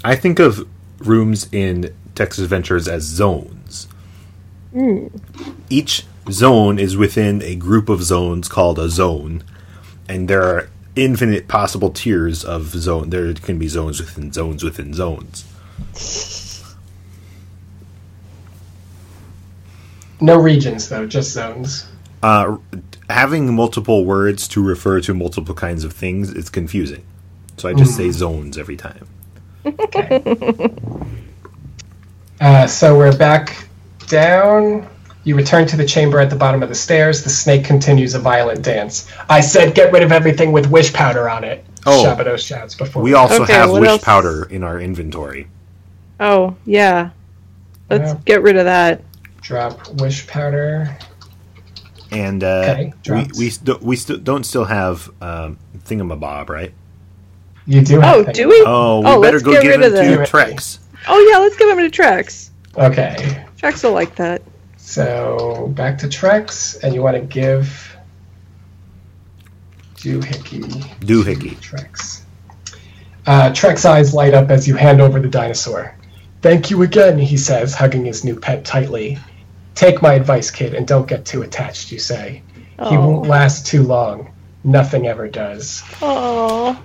I think of rooms in text adventures as zones. Each zone is within a group of zones called a zone, and there are infinite possible tiers of zone. There can be zones within zones within zones.
No regions though, just zones.
Uh, having multiple words to refer to multiple kinds of things is confusing, so I just say zones every time.
Uh, so we're back down. You return to the chamber at the bottom of the stairs. The snake continues a violent dance. I said get rid of everything with wish powder on it.
Oh.
Shabados shouts before
We also
Okay,
have wish
else?
powder in our inventory.
Oh, yeah. Let's
Yeah.
get rid of that.
drop wish powder.
And uh,
Okay,
we
drops.
we, st- we st- don't still have um, thingamabob, right?
You do.
Oh,
have
do we?
Oh, we
Oh,
better
let's
go
get
give
rid
him
of
to
the-
Trex.
Oh, yeah, let's give him to Trex.
Okay.
Trex will like that.
So back to Trex, and you want to give Doohickey
Doohickey.
Trex. Uh, Trek's eyes light up as you hand over the dinosaur. Thank you again, he says, hugging his new pet tightly. Take my advice, kid, and don't get too attached, you say. He
Oh.
won't last too long. Nothing ever does.
Aww.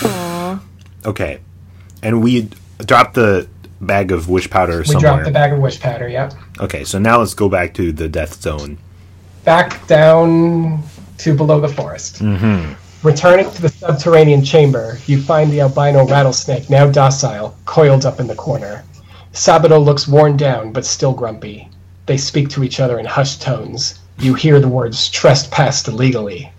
Aww.
Okay, and we dropped the bag of wish powder
We
somewhere.
dropped the bag of wish powder, yep.
Okay, so now let's go back to the death zone.
Back down to below the forest. Mm-hmm. Returning to the subterranean chamber, you find the albino rattlesnake, now docile, coiled up in the corner. Sabato looks worn down, but still grumpy. They speak to each other in hushed tones. You hear the words trespassed illegally.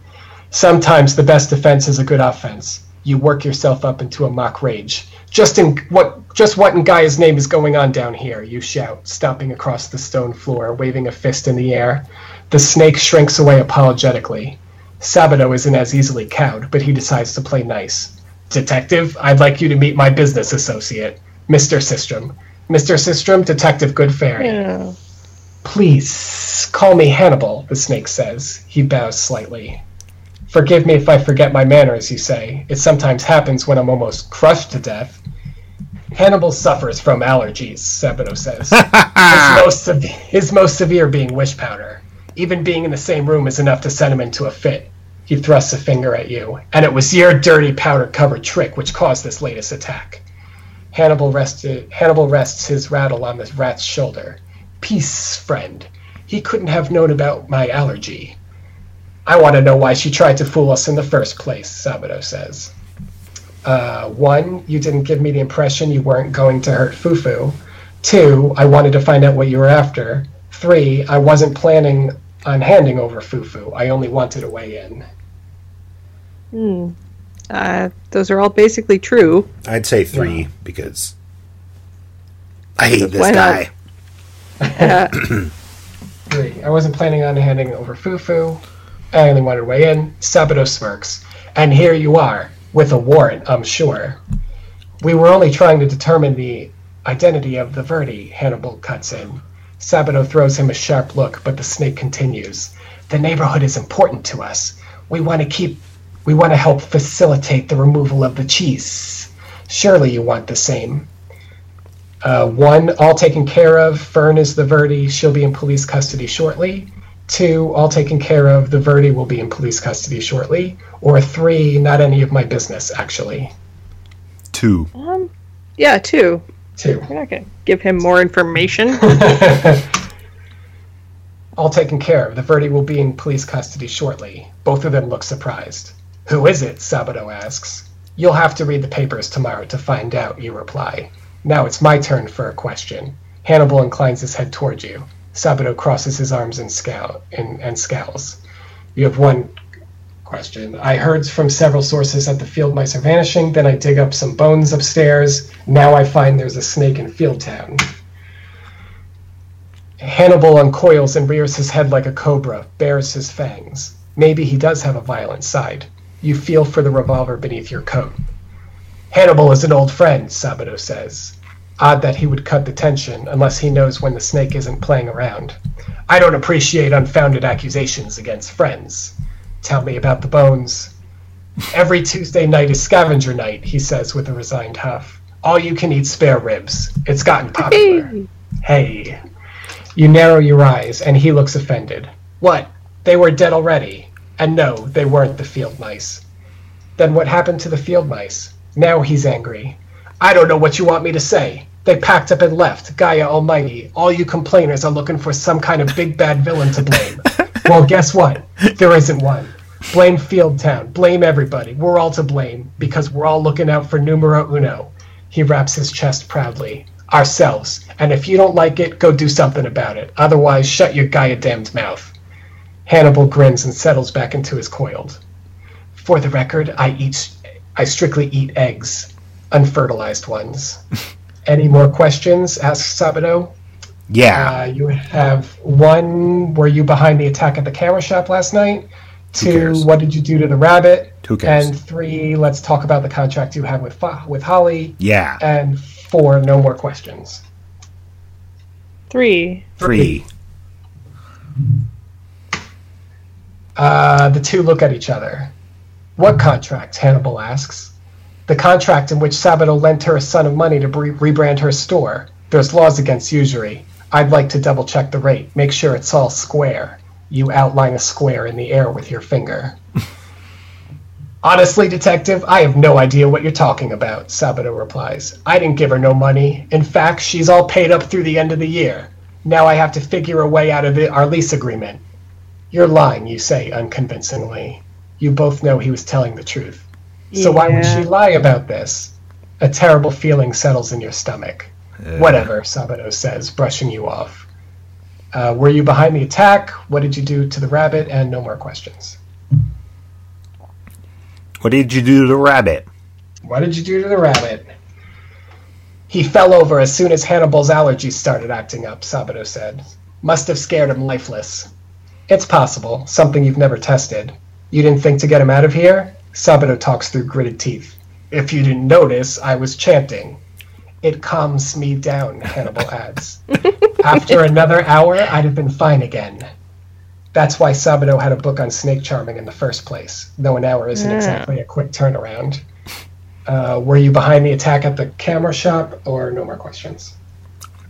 Sometimes the best defense is a good offense. You work yourself up into a mock rage. Just in what just what in Gaia's name is going on down here, you shout, stomping across the stone floor, waving a fist in the air. The snake shrinks away apologetically. Sabato isn't as easily cowed, but he decides to play nice. Detective, I'd like you to meet my business associate, Mr. Sistrom. Mr. Sistrom, Detective Goodfairy.
Yeah.
Please, call me Hannibal, the snake says. He bows slightly. Forgive me if I forget my manners, you say. It sometimes happens when I'm almost crushed to death. Hannibal suffers from allergies, Sabato says. his, most sev- his most severe being wish powder. Even being in the same room is enough to send him into a fit. He thrusts a finger at you. And it was your dirty powder covered trick which caused this latest attack. Hannibal, rested, Hannibal rests his rattle on the rat's shoulder. Peace, friend. He couldn't have known about my allergy. I want to know why she tried to fool us in the first place, Sabato says. Uh, one, you didn't give me the impression you weren't going to hurt Foo Foo. Two, I wanted to find out what you were after. Three, I wasn't planning on handing over Foo Foo. I only wanted a way in.
Hmm. Uh, those are all basically true.
I'd say three because I hate this
Why not?
guy.
Uh,
Three, I wasn't planning on handing over Foo Foo. I only wanted to way in. Sabato smirks. And here you are, with a warrant, I'm sure. We were only trying to determine the identity of the Verde, Hannibal cuts in. Sabato throws him a sharp look, but the snake continues. The neighborhood is important to us. We want to keep. We want to help facilitate the removal of the cheese. Surely you want the same. Uh, one, all taken care of. Fern is the Verde. She'll be in police custody shortly. Two, all taken care of. The Verde will be in police custody shortly. Or three, not any of my business, actually.
Two.
um, yeah, two.
Two.
We're not gonna give him more information.
all taken care of. The Verde will be in police custody shortly. Both of them look surprised. Who is it? Sabato asks. You'll have to read the papers tomorrow to find out, you reply. Now it's my turn for a question. Hannibal inclines his head towards you. Sabato crosses his arms and, scowl, and, and scowls. You have one question. I heard from several sources that the field mice are vanishing. Then I dig up some bones upstairs. Now I find there's a snake in Fieldtown. Hannibal uncoils and rears his head like a cobra, bares his fangs. Maybe he does have a violent side. You feel for the revolver beneath your coat. Hannibal is an old friend, Sabato says. Odd that he would cut the tension unless he knows when the snake isn't playing around. I don't appreciate unfounded accusations against friends. Tell me about the bones. Every Tuesday night is scavenger night, he says with a resigned huff. All you can eat spare ribs. It's gotten popular.
Hey.
Hey. You narrow your eyes, and he looks offended. What? They were dead already. And no, they weren't the field mice. Then what happened to the field mice? Now he's angry. I don't know what you want me to say. They packed up and left, Gaia Almighty. All you complainers are looking for some kind of big bad villain to blame. well, guess what? There isn't one. Blame Fieldtown. Blame everybody. We're all to blame because we're all looking out for numero uno. He raps his chest proudly. Ourselves. And if you don't like it, go do something about it. Otherwise, shut your Gaia damned mouth. Hannibal grins and settles back into his coiled. For the record, I eat, I strictly eat eggs, unfertilized ones. Any more questions? asks Sabato.
Yeah.
Uh, you have one. Were you behind the attack at the camera shop last night? Two. What did you do to the rabbit?
Who cares?
And three. Let's talk about the contract you have with with Holly.
yeah.
And four. No more questions.
Three.
Three.
Uh, the two look at each other. What contract? Hannibal asks. The contract in which Sabato lent her a sum of money to re- rebrand her store. There's laws against usury. I'd like to double check the rate. Make sure it's all square. You outline a square in the air with your finger. Honestly, detective, I have no idea what you're talking about, Sabato replies. I didn't give her no money. In fact, she's all paid up through the end of the year. Now I have to figure a way out of the, our lease agreement. You're lying, you say unconvincingly. You both know he was telling the truth. So why would she lie about this? A terrible feeling settles in your stomach. Whatever, Sabato says, brushing you off. Uh, were you behind the attack? What did you do to the rabbit? And no more questions.
What did you do to the rabbit?
What did you do to the rabbit? He fell over as soon as Hannibal's allergies started acting up, Sabato said. Must have scared him lifeless. It's possible, something you've never tested. You didn't think to get him out of here? Sabato talks through gritted teeth. If you didn't notice, I was chanting. It calms me down, Hannibal adds. After another hour, I'd have been fine again. That's why Sabato had a book on snake charming in the first place, though an hour isn't
Yeah.
exactly a quick turnaround. Uh, were you behind the attack at the camera shop, or no more questions?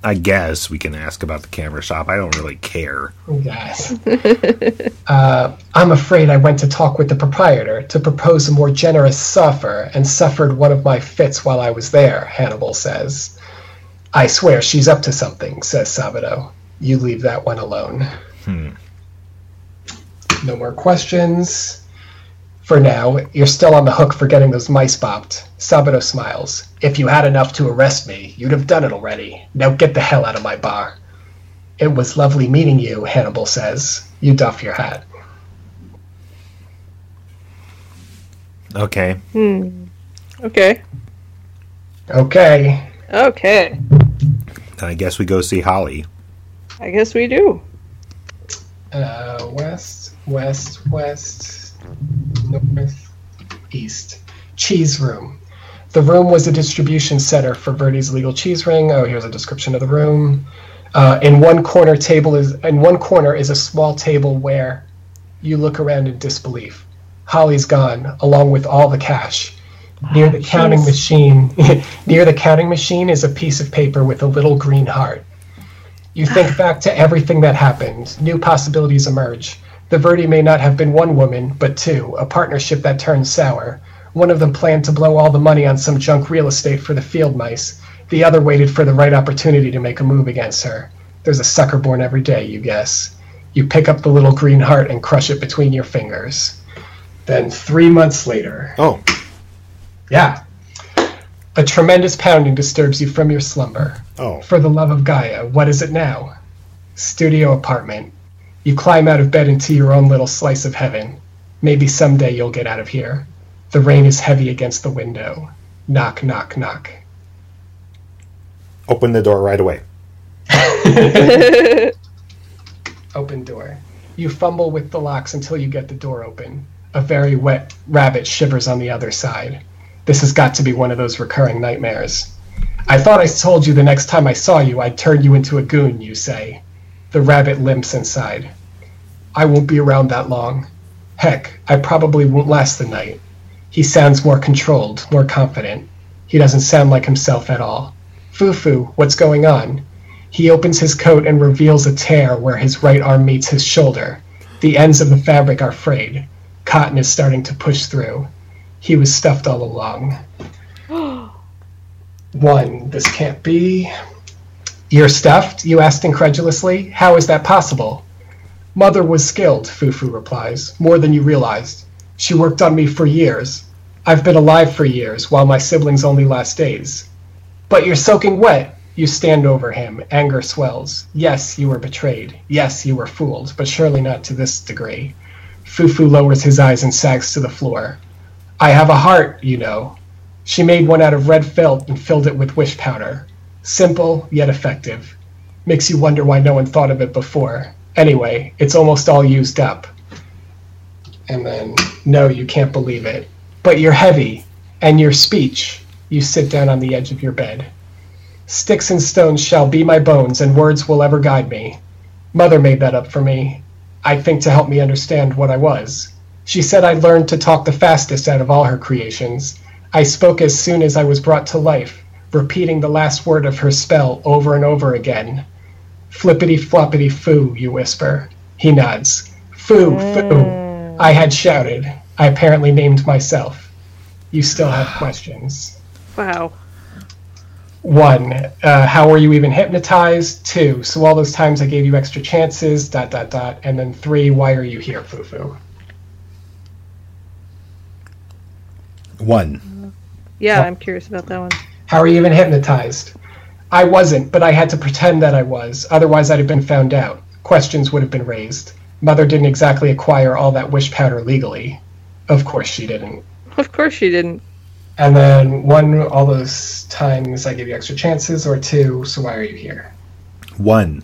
I guess we can ask about the camera shop. I don't really care.
Yes. uh, I'm afraid I went to talk with the proprietor to propose a more generous offer and suffered one of my fits while I was there, Hannibal says. I swear she's up to something, says Sabato. You leave that one alone. No more questions. For now, you're still on the hook for getting those mice bopped. Sabato smiles. If you had enough to arrest me, you'd have done it already. Now get the hell out of my bar. It was lovely meeting you, Hannibal says. You doff your hat.
Okay. Hmm.
Okay.
Okay.
Okay.
I guess we go see Holly.
I guess we do.
Uh, west, west, west, north, east. Cheese room. The room was a distribution center for Verde's legal cheese ring. Oh, here's a description of the room. Uh, in one corner table is in one corner is a small table where you look around in disbelief. Holly's gone, along with all the cash. Near the counting
jeez.
machine, near the counting machine is a piece of paper with a little green heart. You think back to everything that happened. New possibilities emerge. The Verde may not have been one woman, but two, a partnership that turned sour. One of them planned to blow all the money on some junk real estate for the field mice. The other waited for the right opportunity to make a move against her. There's a sucker born every day, you guess. You pick up the little green heart and crush it between your fingers. Then, three months later,
Oh,
yeah, a tremendous pounding disturbs you from your slumber.
oh.
For the love of Gaia, what is it now? Studio apartment. You climb out of bed into your own little slice of heaven. Maybe someday you'll get out of here. The rain is heavy against the window. Knock, knock, knock.
Open the door right away.
Open door. You fumble with the locks until you get the door open. A very wet rabbit shivers on the other side. This has got to be one of those recurring nightmares. I thought I told you the next time I saw you I'd turn you into a goon, you say. The rabbit limps inside. I won't be around that long. Heck, I probably won't last the night. He sounds more controlled, more confident. He doesn't sound like himself at all. Foo Foo, what's going on? He opens his coat and reveals a tear where his right arm meets his shoulder. The ends of the fabric are frayed. Cotton is starting to push through. He was stuffed all along. One, this can't be. You're stuffed? You asked incredulously. How is that possible? Mother was skilled, Foo Foo replies, more than you realized. She worked on me for years. I've been alive for years, while my siblings only last days. But you're soaking wet. You stand over him. Anger swells. Yes, you were betrayed. Yes, you were fooled, but surely not to this degree. Foo Foo lowers his eyes and sags to the floor. I have a heart, you know. She made one out of red felt and filled it with wish powder. Simple, yet effective. Makes you wonder why no one thought of it before. Anyway, it's almost all used up. And then, no, you can't believe it. But you're heavy, and your speech. You sit down on the edge of your bed. Sticks and stones shall be my bones, and words will ever guide me. Mother made that up for me. I think to help me understand what I was. She said I learned to talk the fastest out of all her creations. I spoke as soon as I was brought to life, repeating the last word of her spell over and over again. Flippity floppity foo, you whisper. He nods. Foo, foo. I had shouted. I apparently named myself. You still have questions.
Wow.
One, uh, how were you even hypnotized? Two, so all those times I gave you extra chances, dot, dot, dot. And then three, why are you here, Foo Foo?
One.
Yeah, I'm curious about that one.
How are you even hypnotized? I wasn't, but I had to pretend that I was. Otherwise, I'd have been found out. Questions would have been raised. Mother didn't exactly acquire all that wish powder legally. Of course she didn't.
Of course she didn't.
And then one, all those times I gave you extra chances, or two, so why are you here?
One.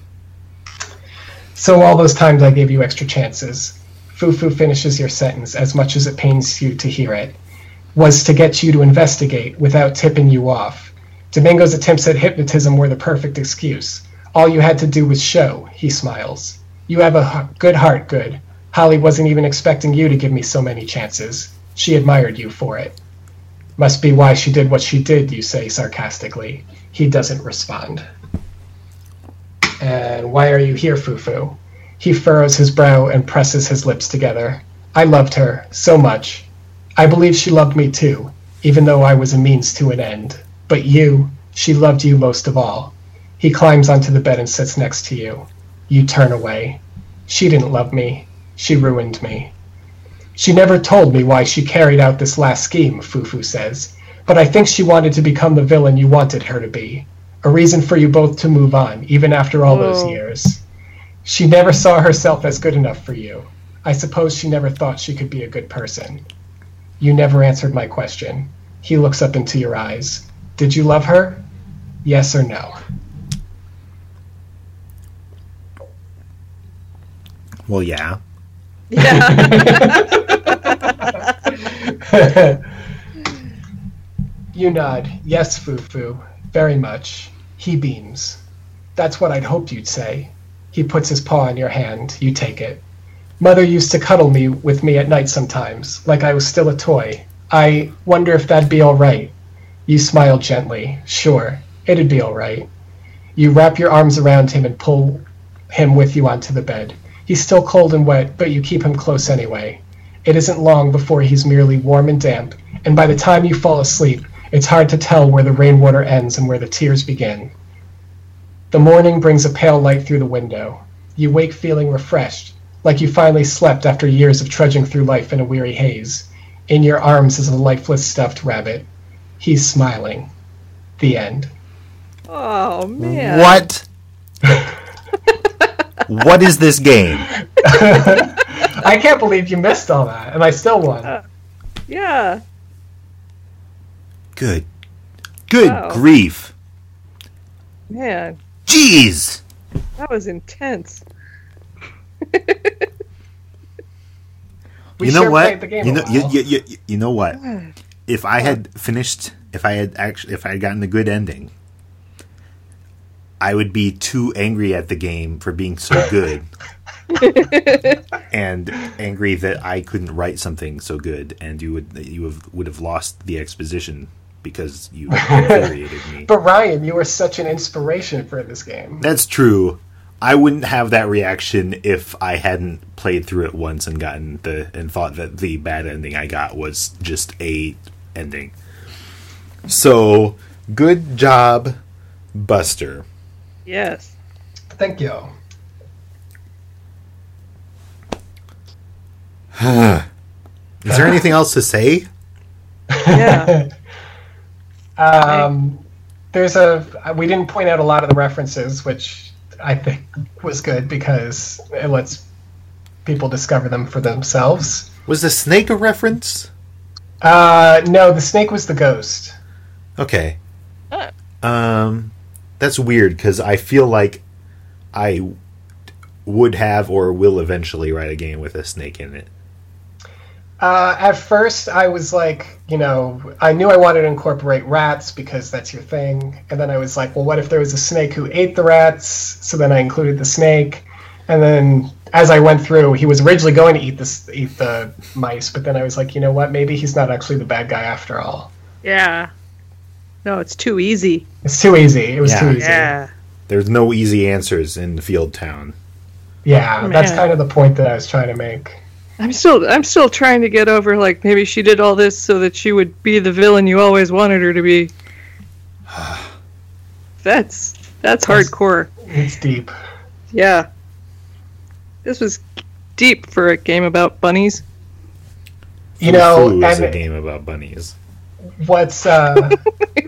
So all those times I gave you extra chances. Foo Foo finishes your sentence as much as it pains you to hear it. Was to get you to investigate without tipping you off. Domingo's attempts at hypnotism were the perfect excuse. All you had to do was show, he smiles. You have a good heart, good. Holly wasn't even expecting you to give me so many chances. She admired you for it. Must be why she did what she did, you say sarcastically. He doesn't respond. And why are you here, Foo Foo? He furrows his brow and presses his lips together. I loved her so much. I believe she loved me too, even though I was a means to an end. But you, she loved you most of all. He climbs onto the bed and sits next to you. You turn away. She didn't love me. She ruined me. She never told me why she carried out this last scheme, Foo Foo says, but I think she wanted to become the villain you wanted her to be. A reason for you both to move on, even after all those
Oh.
years. She never saw herself as good enough for you. I suppose she never thought she could be a good person. You never answered my question. He looks up into your eyes. Did you love her? Yes or no?
Well, yeah. Yeah.
you nod. Yes, Foo Foo. Very much. He beams. That's what I'd hoped you'd say. He puts his paw on your hand. You take it. Mother used to cuddle me with me at night sometimes, like I was still a toy. I wonder if that'd be all right. You smile gently. Sure, it'd be all right. You wrap your arms around him and pull him with you onto the bed. He's still cold and wet, but you keep him close anyway. It isn't long before he's merely warm and damp, and by the time you fall asleep, it's hard to tell where the rainwater ends and where the tears begin. The morning brings a pale light through the window. You wake feeling refreshed, like you finally slept after years of trudging through life in a weary haze. In your arms is a lifeless stuffed rabbit. He's smiling. The end.
Oh man.
What? what is this game?
I can't believe you missed all that, and I still won.
Uh, yeah.
Good. Good
Wow.
grief.
Man,
Jeez.
that was intense.
We
you know
sure
what?
played the game
You know, you, you, you, you know what? If I had finished, if I had actually, if I had gotten the good ending, I would be too angry at the game for being so good, and angry that I couldn't write something so good, and you would you have, would have lost the exposition because you infuriated me.
But Ryan, you were such an inspiration for this game.
That's true. I wouldn't have that reaction if I hadn't played through it once and gotten the and thought that the bad ending I got was just a ending. So, good job, Buster.
Yes.
Thank you.
Is there anything else to say?
Yeah.
Um, there's a we didn't point out a lot of the references, which I think was good because it lets people discover them for themselves.
Was the snake a reference?
Uh, no, the snake was the ghost.
Okay. Um, that's weird because I feel like I would have or will eventually write a game with a snake in it.
Uh, at first, I was like, you know, I knew I wanted to incorporate rats because that's your thing. And then I was like, well, what if there was a snake who ate the rats? So then I included the snake. And then as I went through, he was originally going to eat this, eat the mice, but then I was like, you know what? Maybe he's not actually the bad guy after all.
yeah. No, it's too easy.
It's too easy. It was
Yeah.
too easy.
Yeah.
There's no easy answers in Field Town.
Yeah,
Oh,
that's kind of the point that I was trying to make.
I'm still I'm still trying to get over like maybe she did all this so that she would be the villain you always wanted her to be. That's that's hardcore.
It's deep.
Yeah. This was deep for a game about bunnies.
You know,
Fu is a game about bunnies.
what's uh,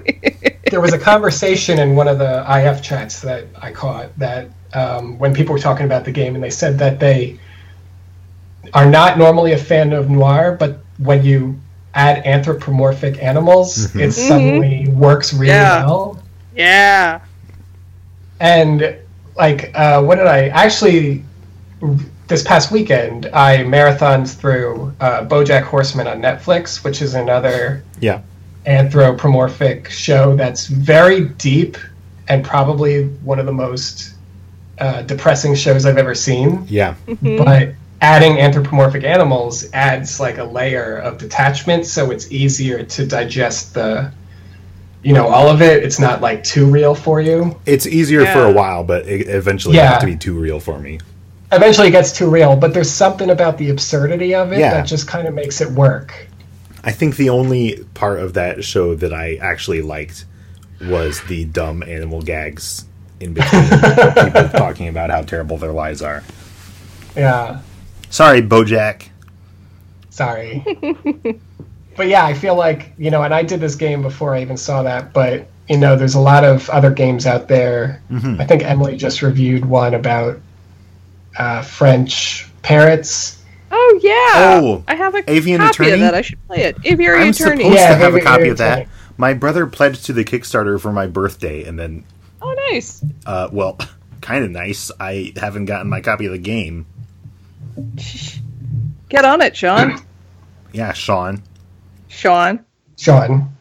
there was a conversation in one of the IF chats that I caught that um, when people were talking about the game and they said that they are not normally a fan of noir, but when you add anthropomorphic animals, it suddenly works really
Yeah.
well.
Yeah.
And like, uh, what did I actually? This past weekend, I marathoned through uh, BoJack Horseman on Netflix, which is another
Yeah.
anthropomorphic show that's very deep and probably one of the most uh, depressing shows I've ever seen.
Yeah.
But adding anthropomorphic animals adds like a layer of detachment, so it's easier to digest the, you know, all of it. It's not like too real for you.
It's easier for a while, but it eventually
Yeah.
got to be too real for me.
Eventually, it gets too real, but there's something about the absurdity of it
Yeah.
that just kind of makes it work.
I think the only part of that show that I actually liked was the dumb animal gags in between people talking about how terrible their lives are.
Yeah.
Sorry, Bojack.
Sorry. but yeah, I feel like, you know, and I did this game before I even saw that, but, you know, there's a lot of other games out there. I think Emily just reviewed one about uh, French parrots.
Oh yeah.
Oh,
I have a
Avian
copy
Attorney?
of that. I should play it. Aviary
I'm
Attorney.
supposed
Yeah,
to have a copy
maybe
of that.
it's
My brother pledged to the Kickstarter for my birthday, and then,
Oh nice.
uh, well, kind of nice. I haven't gotten my copy of the game.
Get on it, Sean.
Yeah, Sean.
Sean.
Sean.